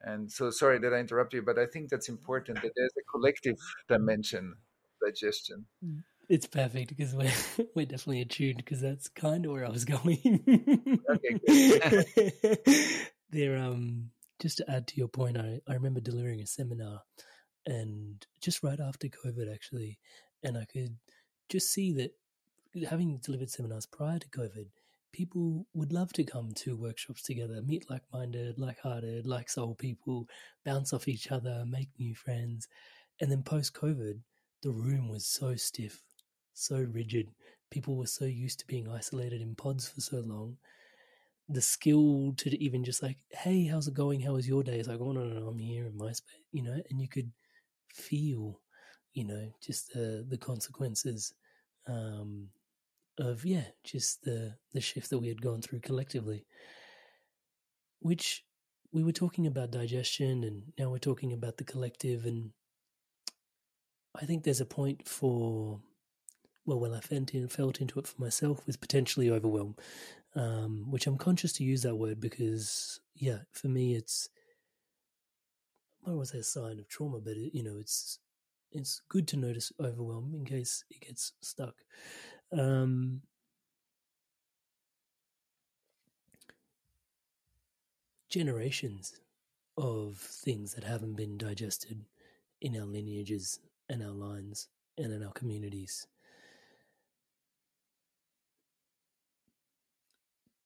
S2: And so sorry that i interrupt you but i think that's important that there's a collective dimension digestion.
S3: Mm it's perfect because we're we're definitely attuned because that's kind of where I was going. okay, there, um, just to add to your point, I I remember delivering a seminar, and just right after COVID, actually, and I could just see that having delivered seminars prior to COVID, people would love to come to workshops together, meet like-minded, like-hearted, like-soul people, bounce off each other, make new friends, and then post-COVID, the room was so stiff so rigid. People were so used to being isolated in pods for so long. The skill to even just like, hey, how's it going? How was your day? It's like, oh no, no, no, I'm here in my space, you know, and you could feel, you know, just the the consequences um, of yeah, just the the shift that we had gone through collectively. Which we were talking about digestion, and now we're talking about the collective, and I think there's a point for well, when I felt, in, felt into it for myself, was potentially overwhelm, um, which I'm conscious to use that word because, yeah, for me, it's I don't want to say a sign of trauma, but it, you know, it's it's good to notice overwhelm in case it gets stuck. Um, generations of things that haven't been digested in our lineages and our lines and in our communities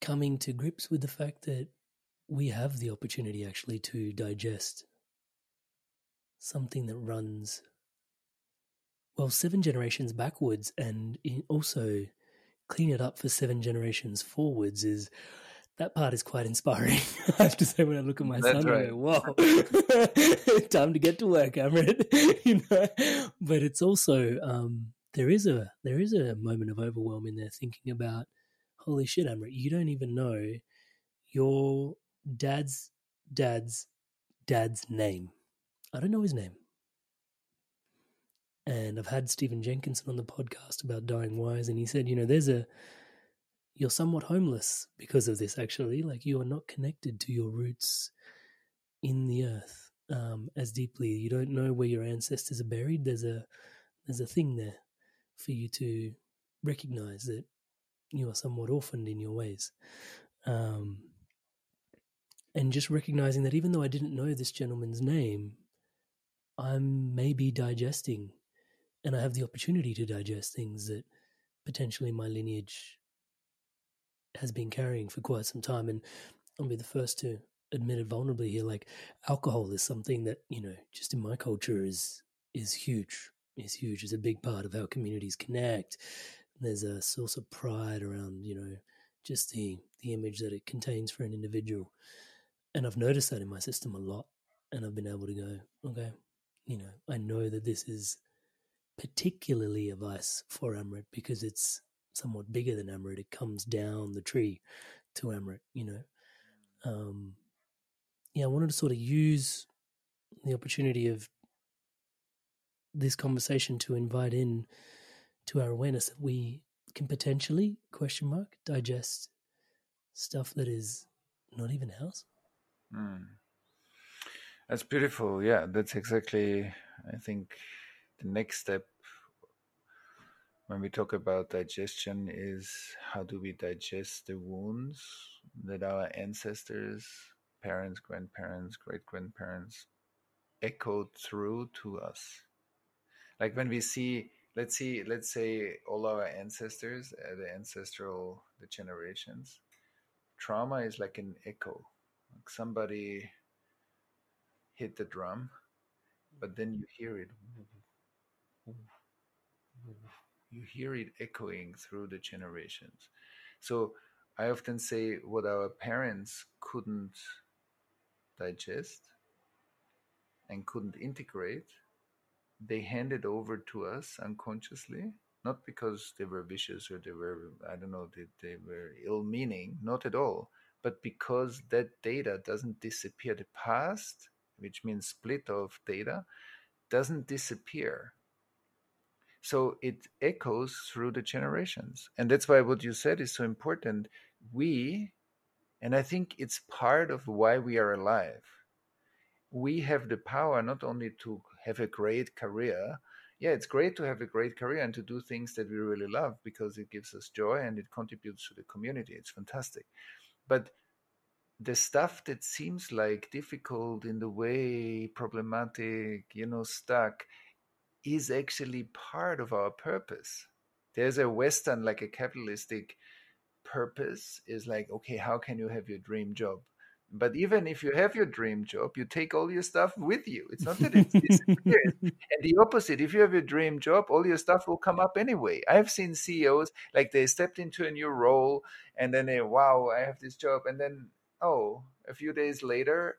S3: coming to grips with the fact that we have the opportunity actually to digest something that runs well seven generations backwards and also clean it up for seven generations forwards is that part is quite inspiring. I have to say when I look at my That's son, right. I go, "Whoa, time to get to work, Amrit." you know, but it's also um, there is a there is a moment of overwhelm in there, thinking about holy shit, Amrit, you don't even know your dad's dad's dad's name. I don't know his name. And I've had Stephen Jenkinson on the podcast about dying wise, and he said, you know, there's a you're somewhat homeless because of this actually. Like you are not connected to your roots in the earth um, as deeply. You don't know where your ancestors are buried. There's a there's a thing there for you to recognize that you are somewhat orphaned in your ways. Um, and just recognizing that even though I didn't know this gentleman's name, I'm maybe digesting and I have the opportunity to digest things that potentially my lineage has been carrying for quite some time. And I'll be the first to admit it vulnerably here. Like alcohol is something that, you know, just in my culture is is huge. Is huge. It's a big part of how communities connect there's a source of pride around you know just the the image that it contains for an individual. And i've noticed that in my system a lot and i've been able to go okay you know i know that this is particularly a vice for amrit because it's somewhat bigger than amrit. It comes down the tree to amrit you know? Um yeah i wanted to sort of use the opportunity of this conversation to invite in to our awareness that we can potentially question mark digest stuff that is not even ours.
S2: Mm. That's beautiful. Yeah, that's exactly. I think the next step when we talk about digestion is how do we digest the wounds that our ancestors, parents, grandparents, great grandparents echoed through to us. Like when we see let's see let's say all our ancestors uh, the ancestral the generations trauma is like an echo. Like somebody hit the drum but then you hear it you hear it echoing through the generations. So i often say what our parents couldn't digest and couldn't integrate they handed over to us unconsciously not because they were vicious or they were i don't know they, they were ill meaning not at all but because that data doesn't disappear. The past which means split of data doesn't disappear. So it echoes through the generations. And that's why what you said is so important. We and i think it's part of why we are alive we have the power not only to have a great career. Yeah, it's great to have a great career and to do things that we really love because it gives us joy and it contributes to the community. It's fantastic. But the stuff that seems like difficult in the way, problematic, you know, stuck, is actually part of our purpose. There's a Western, like a capitalistic purpose, is like, okay, how can you have your dream job? But even if you have your dream job, you take all your stuff with you. It's not that it disappears. and the opposite, if you have your dream job, all your stuff will come up anyway. I've seen CEOs like they stepped into a new role and then they, wow, I have this job. And then, oh, a few days later,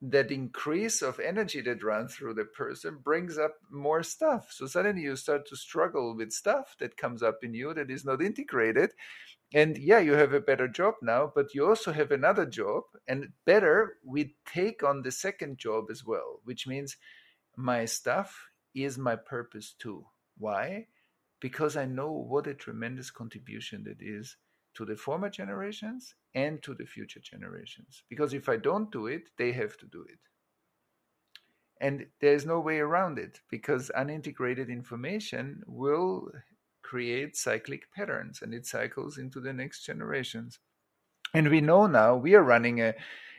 S2: that increase of energy that runs through the person brings up more stuff. So suddenly you start to struggle with stuff that comes up in you that is not integrated and yeah you have a better job now but you also have another job and better we take on the second job as well which means my stuff is my purpose too. Why? Because i know what a tremendous contribution that is to the former generations and to the future generations because if i don't do it they have to do it. And there's no way around it because unintegrated information will create cyclic patterns and it cycles into the next generations. And we know now, we are running a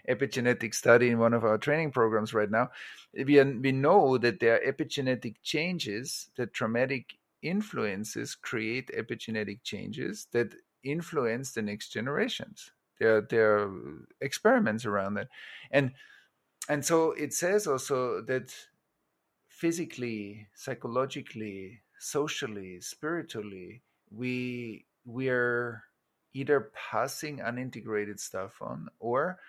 S2: epigenetic study in one of our training programs right now. We, are, we know that there are epigenetic changes, that traumatic influences create epigenetic changes that influence the next generations. There, there are experiments around that. And and so it says also that physically, psychologically, socially, spiritually, we we are either passing unintegrated stuff on or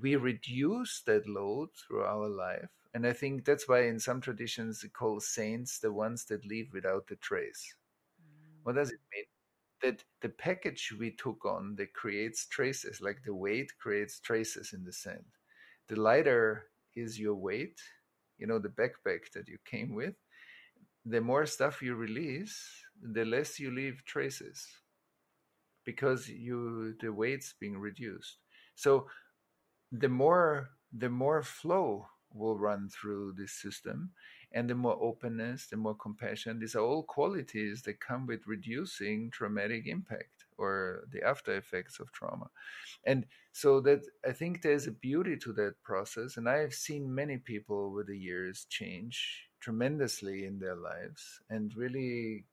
S2: we reduce that load through our life. And I think that's why in some traditions they call saints the ones that leave without the trace. Mm. What does it mean? That the package we took on that creates traces, like the weight creates traces in the sand. The lighter is your weight, you know, the backpack that you came with, the more stuff you release, the less you leave traces because you the weight's being reduced. So the more the more flow will run through this system and the more openness, the more compassion. These are all qualities that come with reducing traumatic impact or the after effects of trauma. And so that I think there's a beauty to that process. And I've seen many people over the years change tremendously in their lives and really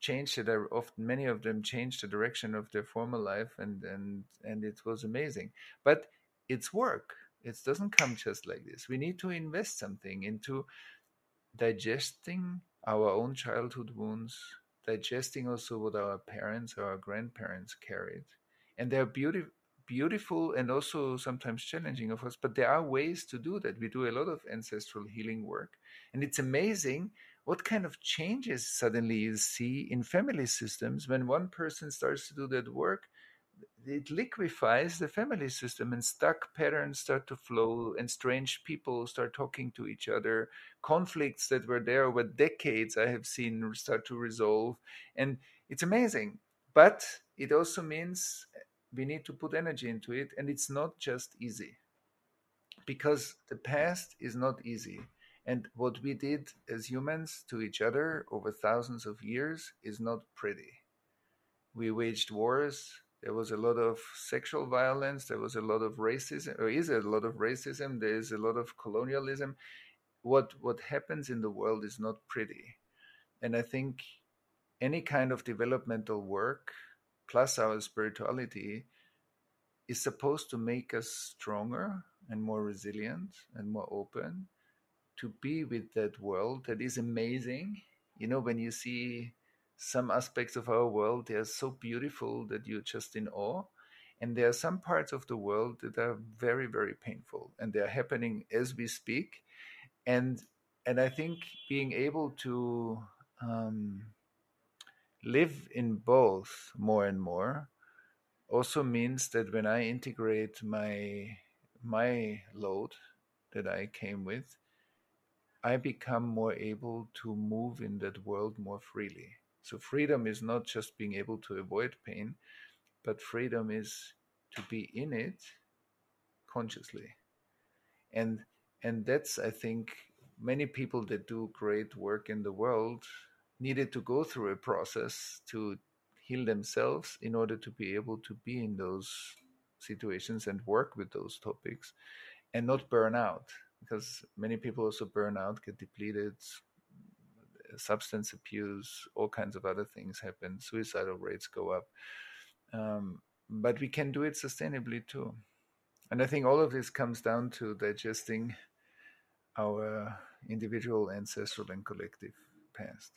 S2: changed it uh, often many of them changed the direction of their former life and and and it was amazing. But it's work. It doesn't come just like this. We need to invest something into digesting our own childhood wounds digesting also what our parents or our grandparents carried. And they're beautiful beautiful and also sometimes challenging of us but there are ways to do that. We do a lot of ancestral healing work and it's amazing what kind of changes suddenly you see in family systems when one person starts to do that work. It liquefies the family system and stuck patterns start to flow and strange people start talking to each other. Conflicts that were there over decades i have seen start to resolve and it's amazing. But it also means we need to put energy into it and it's not just easy. Because the past is not easy and what we did as humans to each other over thousands of years is not pretty. We waged wars. There was a lot of sexual violence. There was a lot of racism or is a lot of racism. There is a lot of colonialism. What what happens in the world is not pretty. And I think any kind of developmental work plus our spirituality is supposed to make us stronger and more resilient and more open to be with that world that is amazing. You know, when you see some aspects of our world, they are so beautiful that you're just in awe. And there are some parts of the world that are very, very painful, and they are happening as we speak. And and I think being able to um, live in both more and more also means that when I integrate my my load that I came with, I become more able to move in that world more freely. So freedom is not just being able to avoid pain, but freedom is to be in it consciously. And and that's I think many people that do great work in the world needed to go through a process to heal themselves in order to be able to be in those situations and work with those topics and not burn out because many people also burn out get depleted substance abuse all kinds of other things happen suicidal rates go up. Um, but we can do it sustainably too. And i think all of this comes down to digesting our individual ancestral and collective past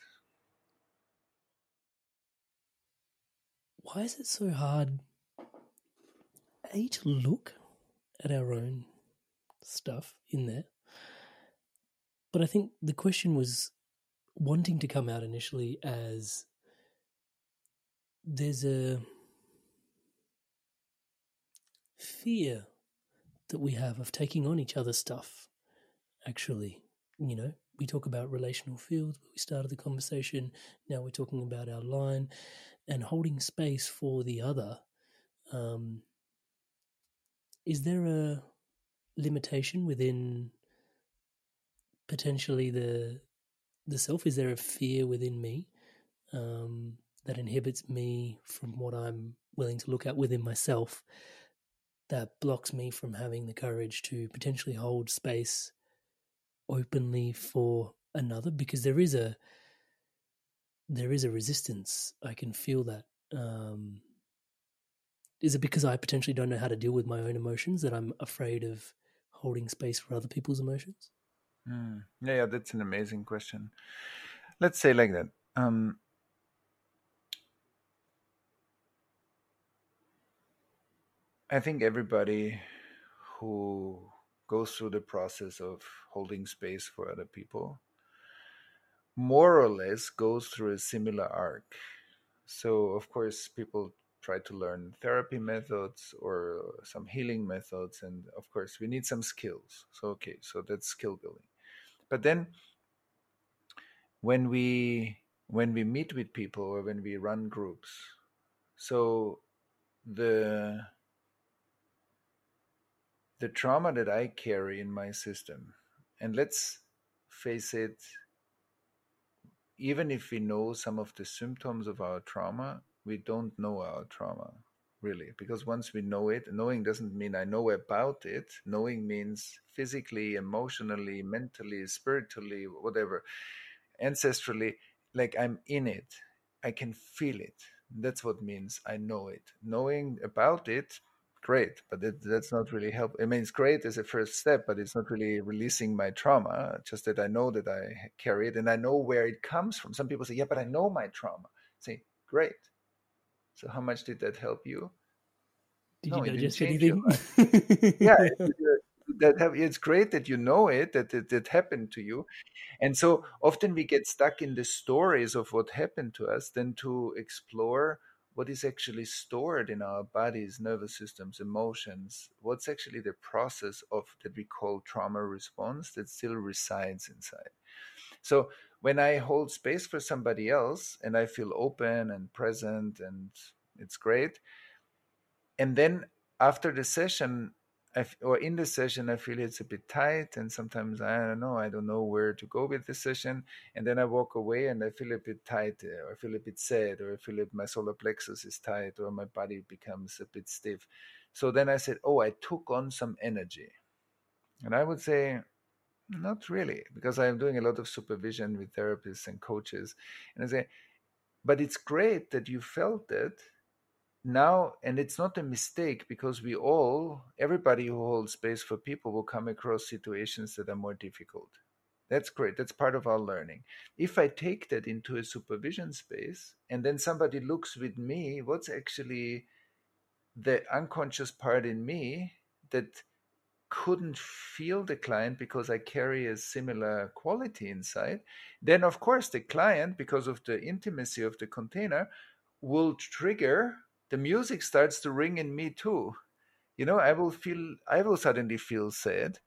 S3: why is it so hard? A to look at our own stuff in there. But i think the question was wanting to come out initially as there's a fear that we have of taking on each other's stuff actually. You know we talk about relational fields we started the conversation now we're talking about our line and holding space for the other, um, is there a limitation within potentially the the self? Is there a fear within me um, that inhibits me from what I'm willing to look at within myself? That blocks me from having the courage to potentially hold space openly for another because there is a there is a resistance. I can feel that. Um, is it because I potentially don't know how to deal with my own emotions that I'm afraid of holding space for other people's emotions?
S2: Mm. Yeah, yeah, that's an amazing question. Let's say like that. Um, I think everybody who goes through the process of holding space for other people more or less goes through a similar arc. So, of course, people try to learn therapy methods or some healing methods, and of course, we need some skills. So, okay, so that's skill building. But then, when we when we meet with people or when we run groups, so the the trauma that I carry in my system, and let's face it, even if we know some of the symptoms of our trauma, we don't know our trauma really because once we know it knowing doesn't mean i know about it. Knowing means physically emotionally mentally spiritually whatever ancestrally like i'm in it. I can feel it. That's what means i know it. Knowing about it great but it, that's not really help i mean it's great as a first step but it's not really releasing my trauma just that i know that i carry it and i know where it comes from. Some people say yeah but i know my trauma. Say great. So how much did that help you?
S3: Did no, you digest anything?
S2: Yeah that have, it's great that you know it that it, it happened to you. And so often we get stuck in the stories of what happened to us than to explore what is actually stored in our bodies, nervous systems, emotions, what's actually the process of that we call trauma response that still resides inside. So when I hold space for somebody else and I feel open and present and it's great, and then after the session, Or in the session, I feel it's a bit tight, and sometimes I don't know, I don't know where to go with the session, and then I walk away and I feel a bit tight, or I feel a bit sad, or I feel that my solar plexus is tight, or my body becomes a bit stiff. So then I said, "Oh, I took on some energy," and I would say, Not really, because I'm doing a lot of supervision with therapists and coaches. And I say, but it's great that you felt it now, and it's not a mistake because we all, everybody who holds space for people will come across situations that are more difficult. That's great. That's part of our learning. If I take that into a supervision space and then somebody looks with me, what's actually the unconscious part in me that couldn't feel the client because I carry a similar quality inside, then of course the client, because of the intimacy of the container, will trigger the music starts to ring in me too. You know, I will feel I will suddenly feel sad.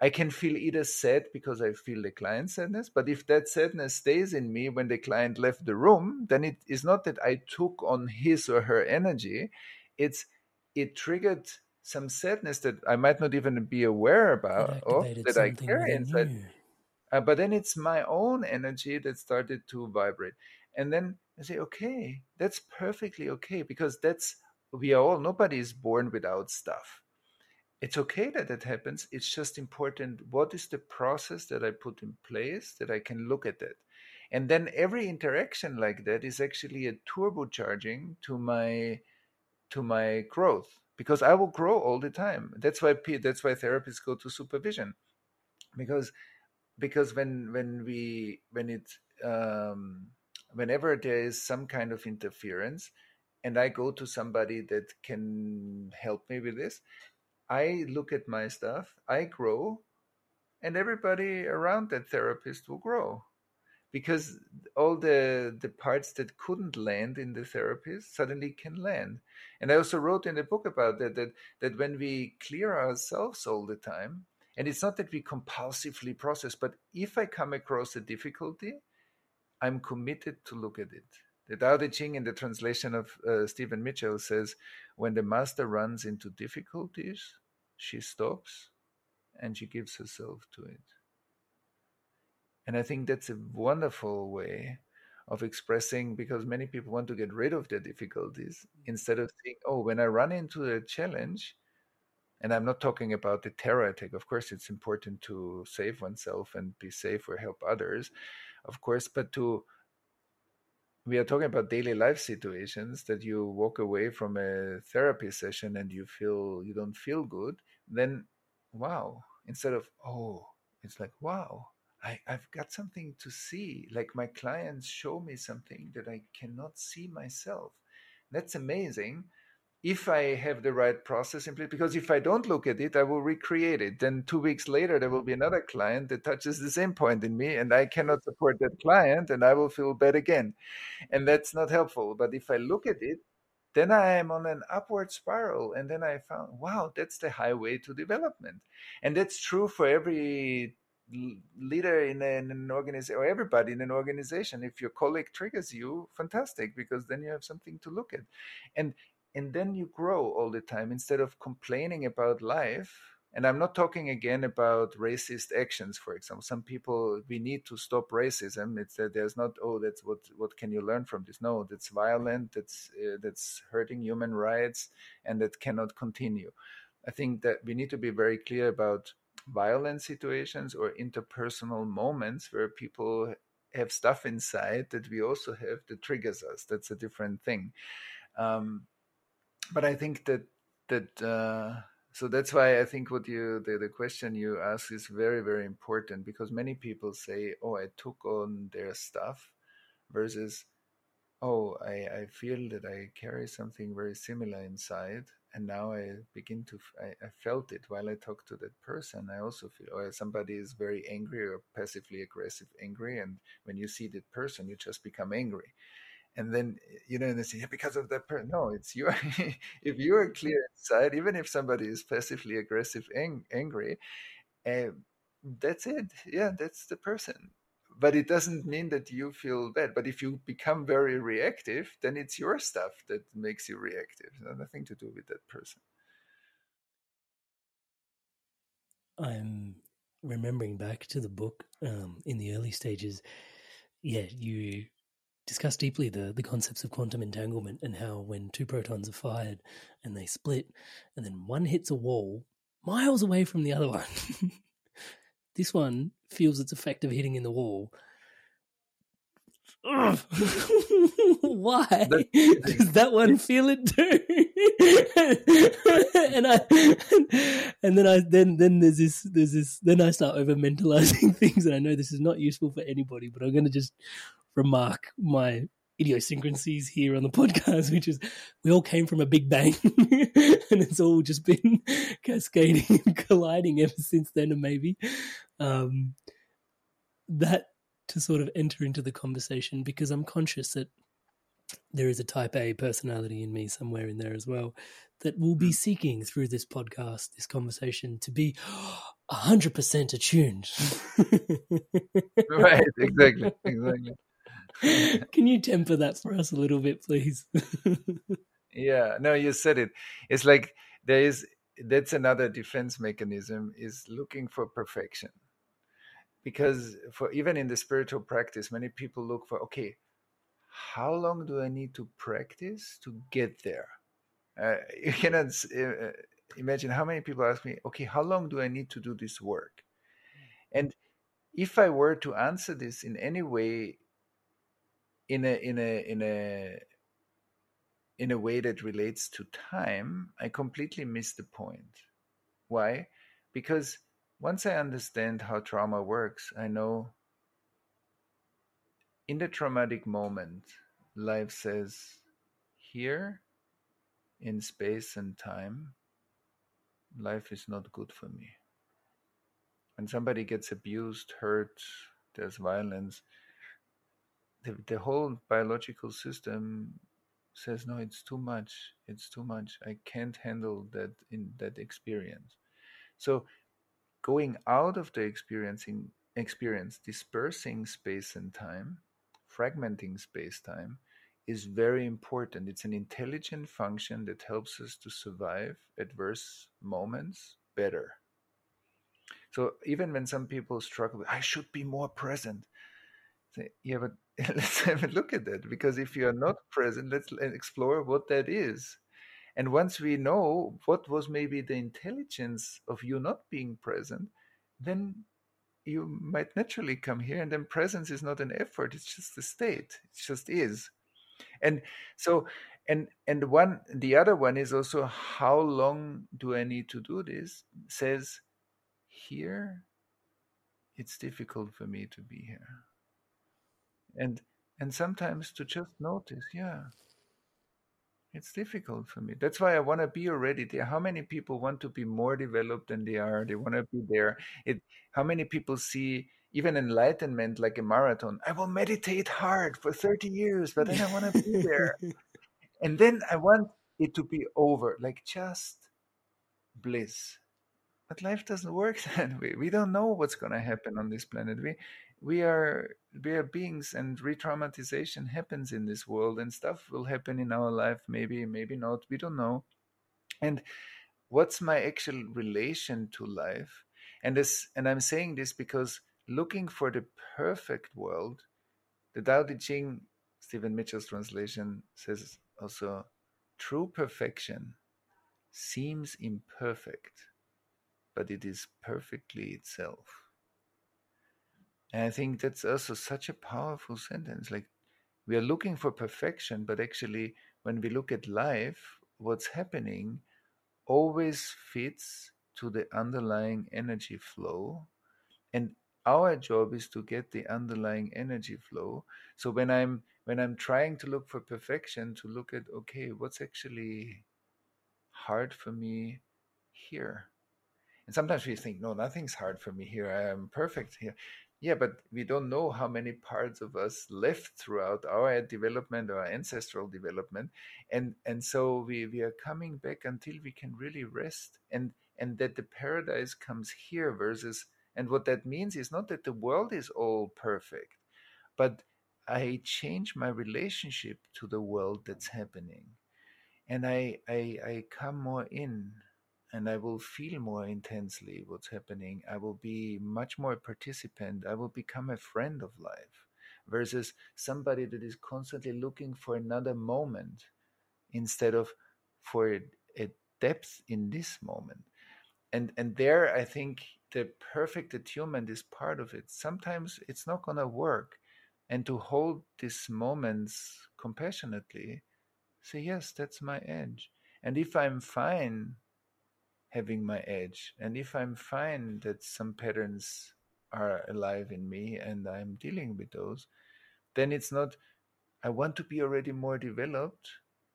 S2: I can feel either sad because I feel the client sadness, but if that sadness stays in me when the client left the room, then it is not that I took on his or her energy. It's it triggered some sadness that I might not even be aware about of, that I carry inside. Uh, but then it's my own energy that started to vibrate. And then I say, okay, that's perfectly okay because that's, we are all, nobody is born without stuff. It's okay that that happens. It's just important. What is the process that I put in place that I can look at it? And then every interaction like that is actually a turbocharging to my to my growth because I will grow all the time. That's why that's why therapists go to supervision, because because when when we when it um, whenever there is some kind of interference, and I go to somebody that can help me with this, I look at my stuff, I grow, and everybody around that therapist will grow. Because all the the parts that couldn't land in the therapist suddenly can land. And i also wrote in the book about that that that when we clear ourselves all the time and it's not that we compulsively process but if i come across a difficulty i'm committed to look at it the Tao Te Ching in the translation of uh, Stephen Mitchell says, when the master runs into difficulties, she stops and she gives herself to it. And I think that's a wonderful way of expressing because many people want to get rid of their difficulties instead of saying, oh, when I run into a challenge, and I'm not talking about the terror attack. Of course, it's important to save oneself and be safe or help others, of course, but to we are talking about daily life situations that you walk away from a therapy session and you feel you don't feel good, then wow, instead of oh, it's like wow, I, I've got something to see. Like my clients show me something that I cannot see myself. That's amazing. If I have the right process in place, because if I don't look at it, I will recreate it. Then two weeks later, there will be another client that touches the same point in me, and I cannot support that client, and I will feel bad again. And that's not helpful. But if I look at it, then I am on an upward spiral. And then I found, wow, that's the highway to development. And that's true for every leader in, a, in an organization or everybody in an organization if your colleague triggers you fantastic because then you have something to look at and and then you grow all the time instead of complaining about life and i'm not talking again about racist actions for example some people we need to stop racism it's that there's not oh that's what what can you learn from this no that's violent that's uh, that's hurting human rights and that cannot continue i think that we need to be very clear about violent situations or interpersonal moments where people have stuff inside that we also have that triggers us. That's a different thing. Um, but I think that that uh, so that's why I think what you the, the question you ask is very very important because many people say, "Oh, I took on their stuff," versus, "Oh, I I feel that I carry something very similar inside." and now I begin to I, I, felt it while I talked to that person. I also feel oh somebody is very angry or passively aggressive angry, and when you see that person, you just become angry. And then you know, and they say yeah, because of that person. No, it's you. if you are clear inside, even if somebody is passively aggressive, ang- angry, uh, that's it. Yeah, that's the person but it doesn't mean that you feel bad. But if you become very reactive, then it's your stuff that makes you reactive. nothing to do with that person.
S3: I'm remembering back to the book um, in the early stages. Yeah, you discuss deeply the, the concepts of quantum entanglement and how when two protons are fired and they split, and then one hits a wall miles away from the other one. This one feels its effect of hitting in the wall. Why does that one feel it too? and I, and then I, then then there's this, there's this. Then I start over mentalizing things, and I know this is not useful for anybody, but I'm going to just remark my idiosyncrasies here on the podcast, which is we all came from a big bang and it's all just been cascading and colliding ever since then, and maybe um, that to sort of enter into the conversation because I'm conscious that there is a type A personality in me somewhere in there as well that will be seeking through this podcast, this conversation to be 100% attuned.
S2: right, exactly, exactly.
S3: Can you temper that for us a little bit, please?
S2: yeah, no, you said it. It's like there is that's another defense mechanism is looking for perfection. Because for even in the spiritual practice, many people look for okay, how long do I need to practice to get there? Uh, you cannot uh, imagine how many people ask me, okay, how long do I need to do this work? And if I were to answer this in any way in a in a in a in a way that relates to time, I completely miss the point. Why? Because once I understand how trauma works, I know in the traumatic moment, life says, here in space and time, life is not good for me. When somebody gets abused, hurt, there's violence, the, the whole biological system says no it's too much. It's too much. I can't handle that in that experience. So going out of the experiencing experience dispersing space and time fragmenting space time is very important. It's an intelligent function that helps us to survive adverse moments better. So even when some people struggle i should be more present yeah but let's have a look at that because if you are not present let's eh, explore what that is. And once we know what was maybe the intelligence of you not being present then you might naturally come here and then presence is not an effort it's just a state it just is. And so and and one the other one is also how long do i need to do this? says here it's difficult for me to be here and and sometimes to just notice yeah it's difficult for me. That's why i want to be already there. How many people want to be more developed than they are? They want to be there. It how many people see even enlightenment like a marathon i will meditate hard for 30 years but then i want to be there. And then i want it to be over like just bliss. But life doesn't work that way. We don't know what's going to happen on this planet. We we are we are beings and re-traumatization happens in this world and stuff will happen in our life maybe maybe not we don't know. And what's my actual relation to life? And this and i'm saying this because looking for the perfect world the Tao Te Ching Stephen Mitchell's translation says also true perfection seems imperfect but it is perfectly itself and I think that's also such a powerful sentence. Like we are looking for perfection, but actually, when we look at life, what's happening always fits to the underlying energy flow. And our job is to get the underlying energy flow. So when I'm when I'm trying to look for perfection, to look at okay, what's actually hard for me here? And sometimes we think, no, nothing's hard for me here. I am perfect here. Yeah, but we don't know how many parts of us left throughout our development, our ancestral development, and and so we we are coming back until we can really rest, and and that the paradise comes here versus, and what that means is not that the world is all perfect, but I change my relationship to the world that's happening, and I I, I come more in and I will feel more intensely what's happening. I will be much more a participant. I will become a friend of life versus somebody that is constantly looking for another moment instead of for a, depth in this moment. And and there I think the perfect attunement is part of it. Sometimes it's not to work. And to hold these moments compassionately, say, yes, that's my edge. And if I'm fine having my edge, and if I'm fine that some patterns are alive in me and I'm dealing with those, then it's not, I want to be already more developed.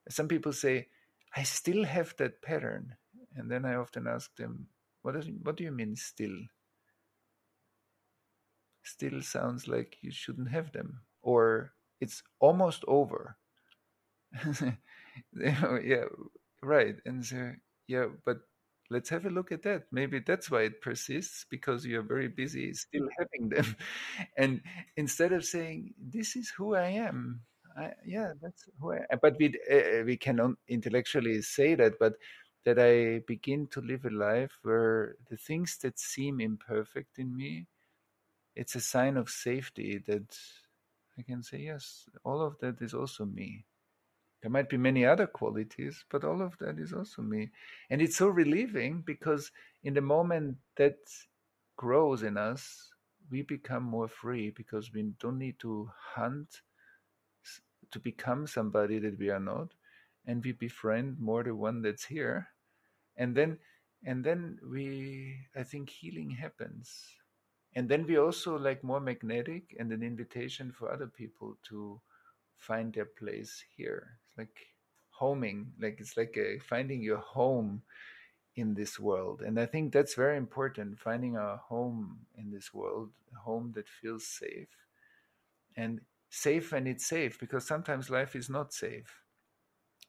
S2: Some people say, I still have that pattern. And then I often ask them, what, is, what do you mean still? Still sounds like you shouldn't have them, or it's almost over. yeah, right. And so, yeah, but let's have a look at that. Maybe that's why it persists because you're very busy still having them. And instead of saying, this is who I am, I, yeah, that's who I am. But we, uh, we can intellectually say that, but that I begin to live a life where the things that seem imperfect in me, it's a sign of safety that I can say, yes, all of that is also me. There might be many other qualities, but all of that is also me. And it's so relieving because in the moment that grows in us, we become more free because we don't need to hunt to become somebody that we are not and we befriend more the one that's here. And then and then we i think healing happens. And then we also like more magnetic and an invitation for other people to find their place here like homing like it's like a, finding your home in this world. And i think that's very important finding a home in this world a home that feels safe. And safe when it's safe because sometimes life is not safe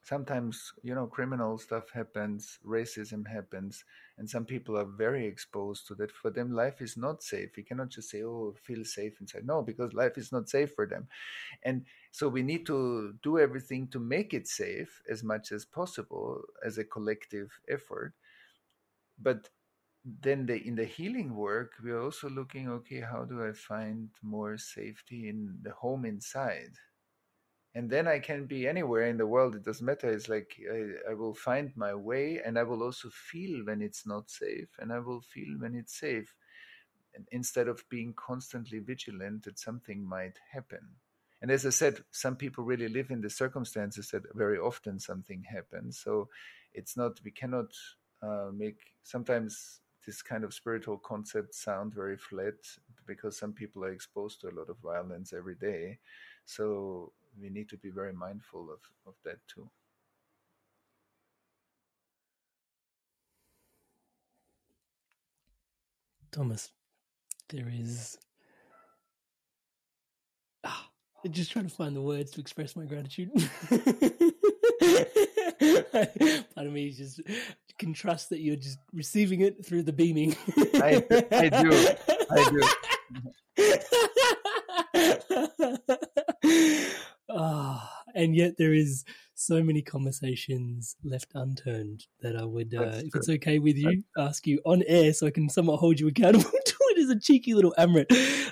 S2: sometimes you know criminal stuff happens racism happens and some people are very exposed to that. For them life is not safe. You cannot just say oh feel safe inside. No because life is not safe for them. And so we need to do everything to make it safe as much as possible as a collective effort. But then the, in the healing work we're also looking okay how do i find more safety in the home inside and then I can be anywhere in the world. It doesn't matter. It's like I, I, will find my way, and I will also feel when it's not safe, and I will feel when it's safe, and instead of being constantly vigilant that something might happen. And as I said, some people really live in the circumstances that very often something happens. So it's not we cannot uh, make sometimes this kind of spiritual concept sound very flat because some people are exposed to a lot of violence every day. So we need to be very mindful of, of that too.
S3: Thomas, there is. Ah, I'm just trying to find the words to express my gratitude. Part of me is just can trust that you're just receiving it through the beaming.
S2: I, I do.
S3: I do. Ah, and yet there is so many conversations left unturned that I would, uh, if it's okay with you, ask you on air so I can somewhat hold you accountable to it as a cheeky little Amrit.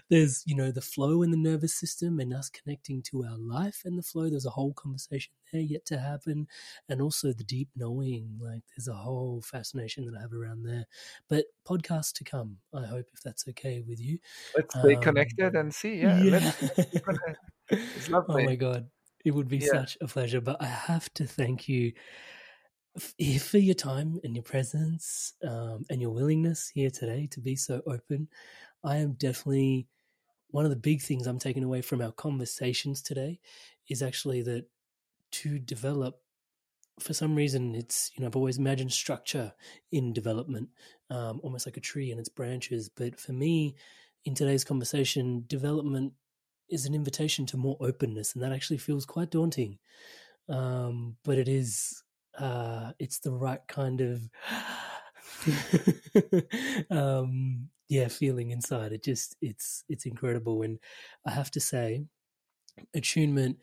S3: There's, you know, the flow in the nervous system and us connecting to our life and the flow. There's a whole conversation there yet to happen. And also the deep knowing, like there's a whole fascination that I have around there. But podcasts to come, I hope, if that's okay with you.
S2: Let's stay um, connected and see. Yeah. yeah.
S3: It's lovely. Oh my god, it would be yeah. such a pleasure. But I have to thank you for your time and your presence um, and your willingness here today to be so open. I am definitely one of the big things I'm taking away from our conversations today is actually that to develop for some reason it's you know i've always imagined structure in development um, almost like a tree and its branches but for me in today's conversation development is an invitation to more openness, and that actually feels quite daunting. Um, but it is, uh, it's the right kind of, um, yeah, feeling inside. It just, it's, it's incredible. And I have to say, attunement.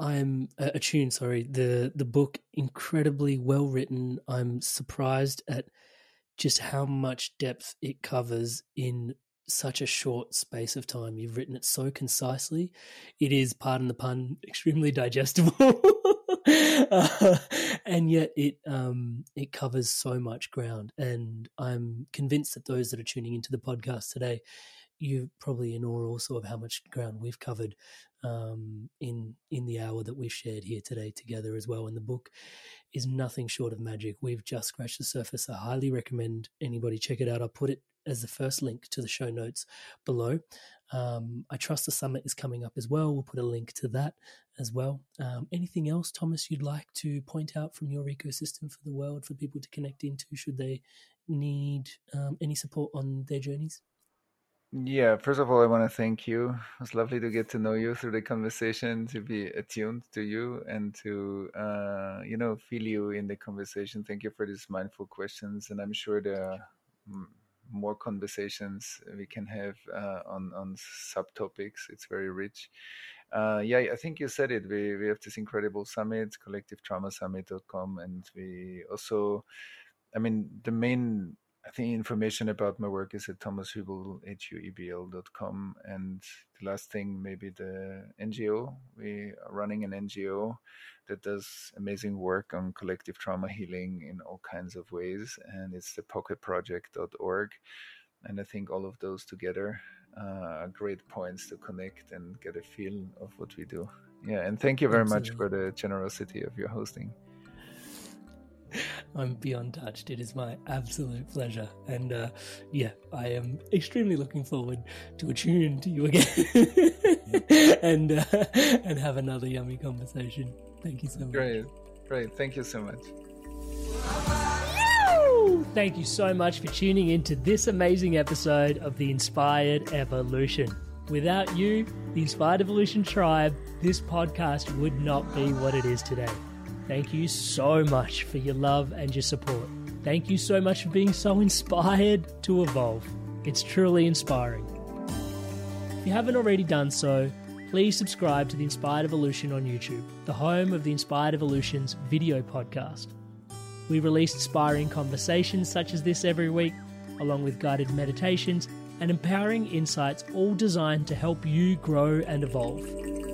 S3: I'm uh, attuned. Sorry, the the book incredibly well written. I'm surprised at just how much depth it covers in such a short space of time. You've written it so concisely. It is, pardon the pun, extremely digestible. uh, and yet it um, it covers so much ground. And I'm convinced that those that are tuning into the podcast today, you're probably in awe also of how much ground we've covered um, in in the hour that we've shared here today together as well. And the book is nothing short of magic. We've just scratched the surface. I highly recommend anybody check it out. I'll put it as the first link to the show notes below. Um, I trust the summit is coming up as well. We'll put a link to that as well. Um, anything else, Thomas, you'd like to point out from your ecosystem for the world for people to connect into should they need um, any support on their journeys?
S2: Yeah, first of all, I want to thank you. It was lovely to get to know you through the conversation, to be attuned to you, and to uh, you know feel you in the conversation. Thank you for these mindful questions, and I'm sure there are more conversations we can have uh, on on subtopics. It's very rich. Uh, yeah, I think you said it. We we have this incredible summit, collectivetraumasummit.com, and we also, I mean, the main I think information about my work is at thomashuebl.com. And the last thing, maybe the NGO. We are running an NGO that does amazing work on collective trauma healing in all kinds of ways. And it's the pocketproject.org. And I think all of those together uh, are great points to connect and get a feel of what we do. Yeah. And thank you very Absolutely. much for the generosity of your hosting.
S3: I'm beyond touched. It is my absolute pleasure. And uh, yeah, I am extremely looking forward to attune to you again and uh, and have another yummy conversation. Thank you so much.
S2: Great. Great. Thank you so much.
S3: Thank you so much for tuning in to this amazing episode of The Inspired Evolution. Without you, the Inspired Evolution tribe, this podcast would not be what it is today. Thank you so much for your love and your support. Thank you so much for being so inspired to evolve. It's truly inspiring. If you haven't already done so, please subscribe to the Inspired Evolution on YouTube, the home of the Inspired Evolution's video podcast. We release inspiring conversations such as this every week, along with guided meditations and empowering insights, all designed to help you grow and evolve.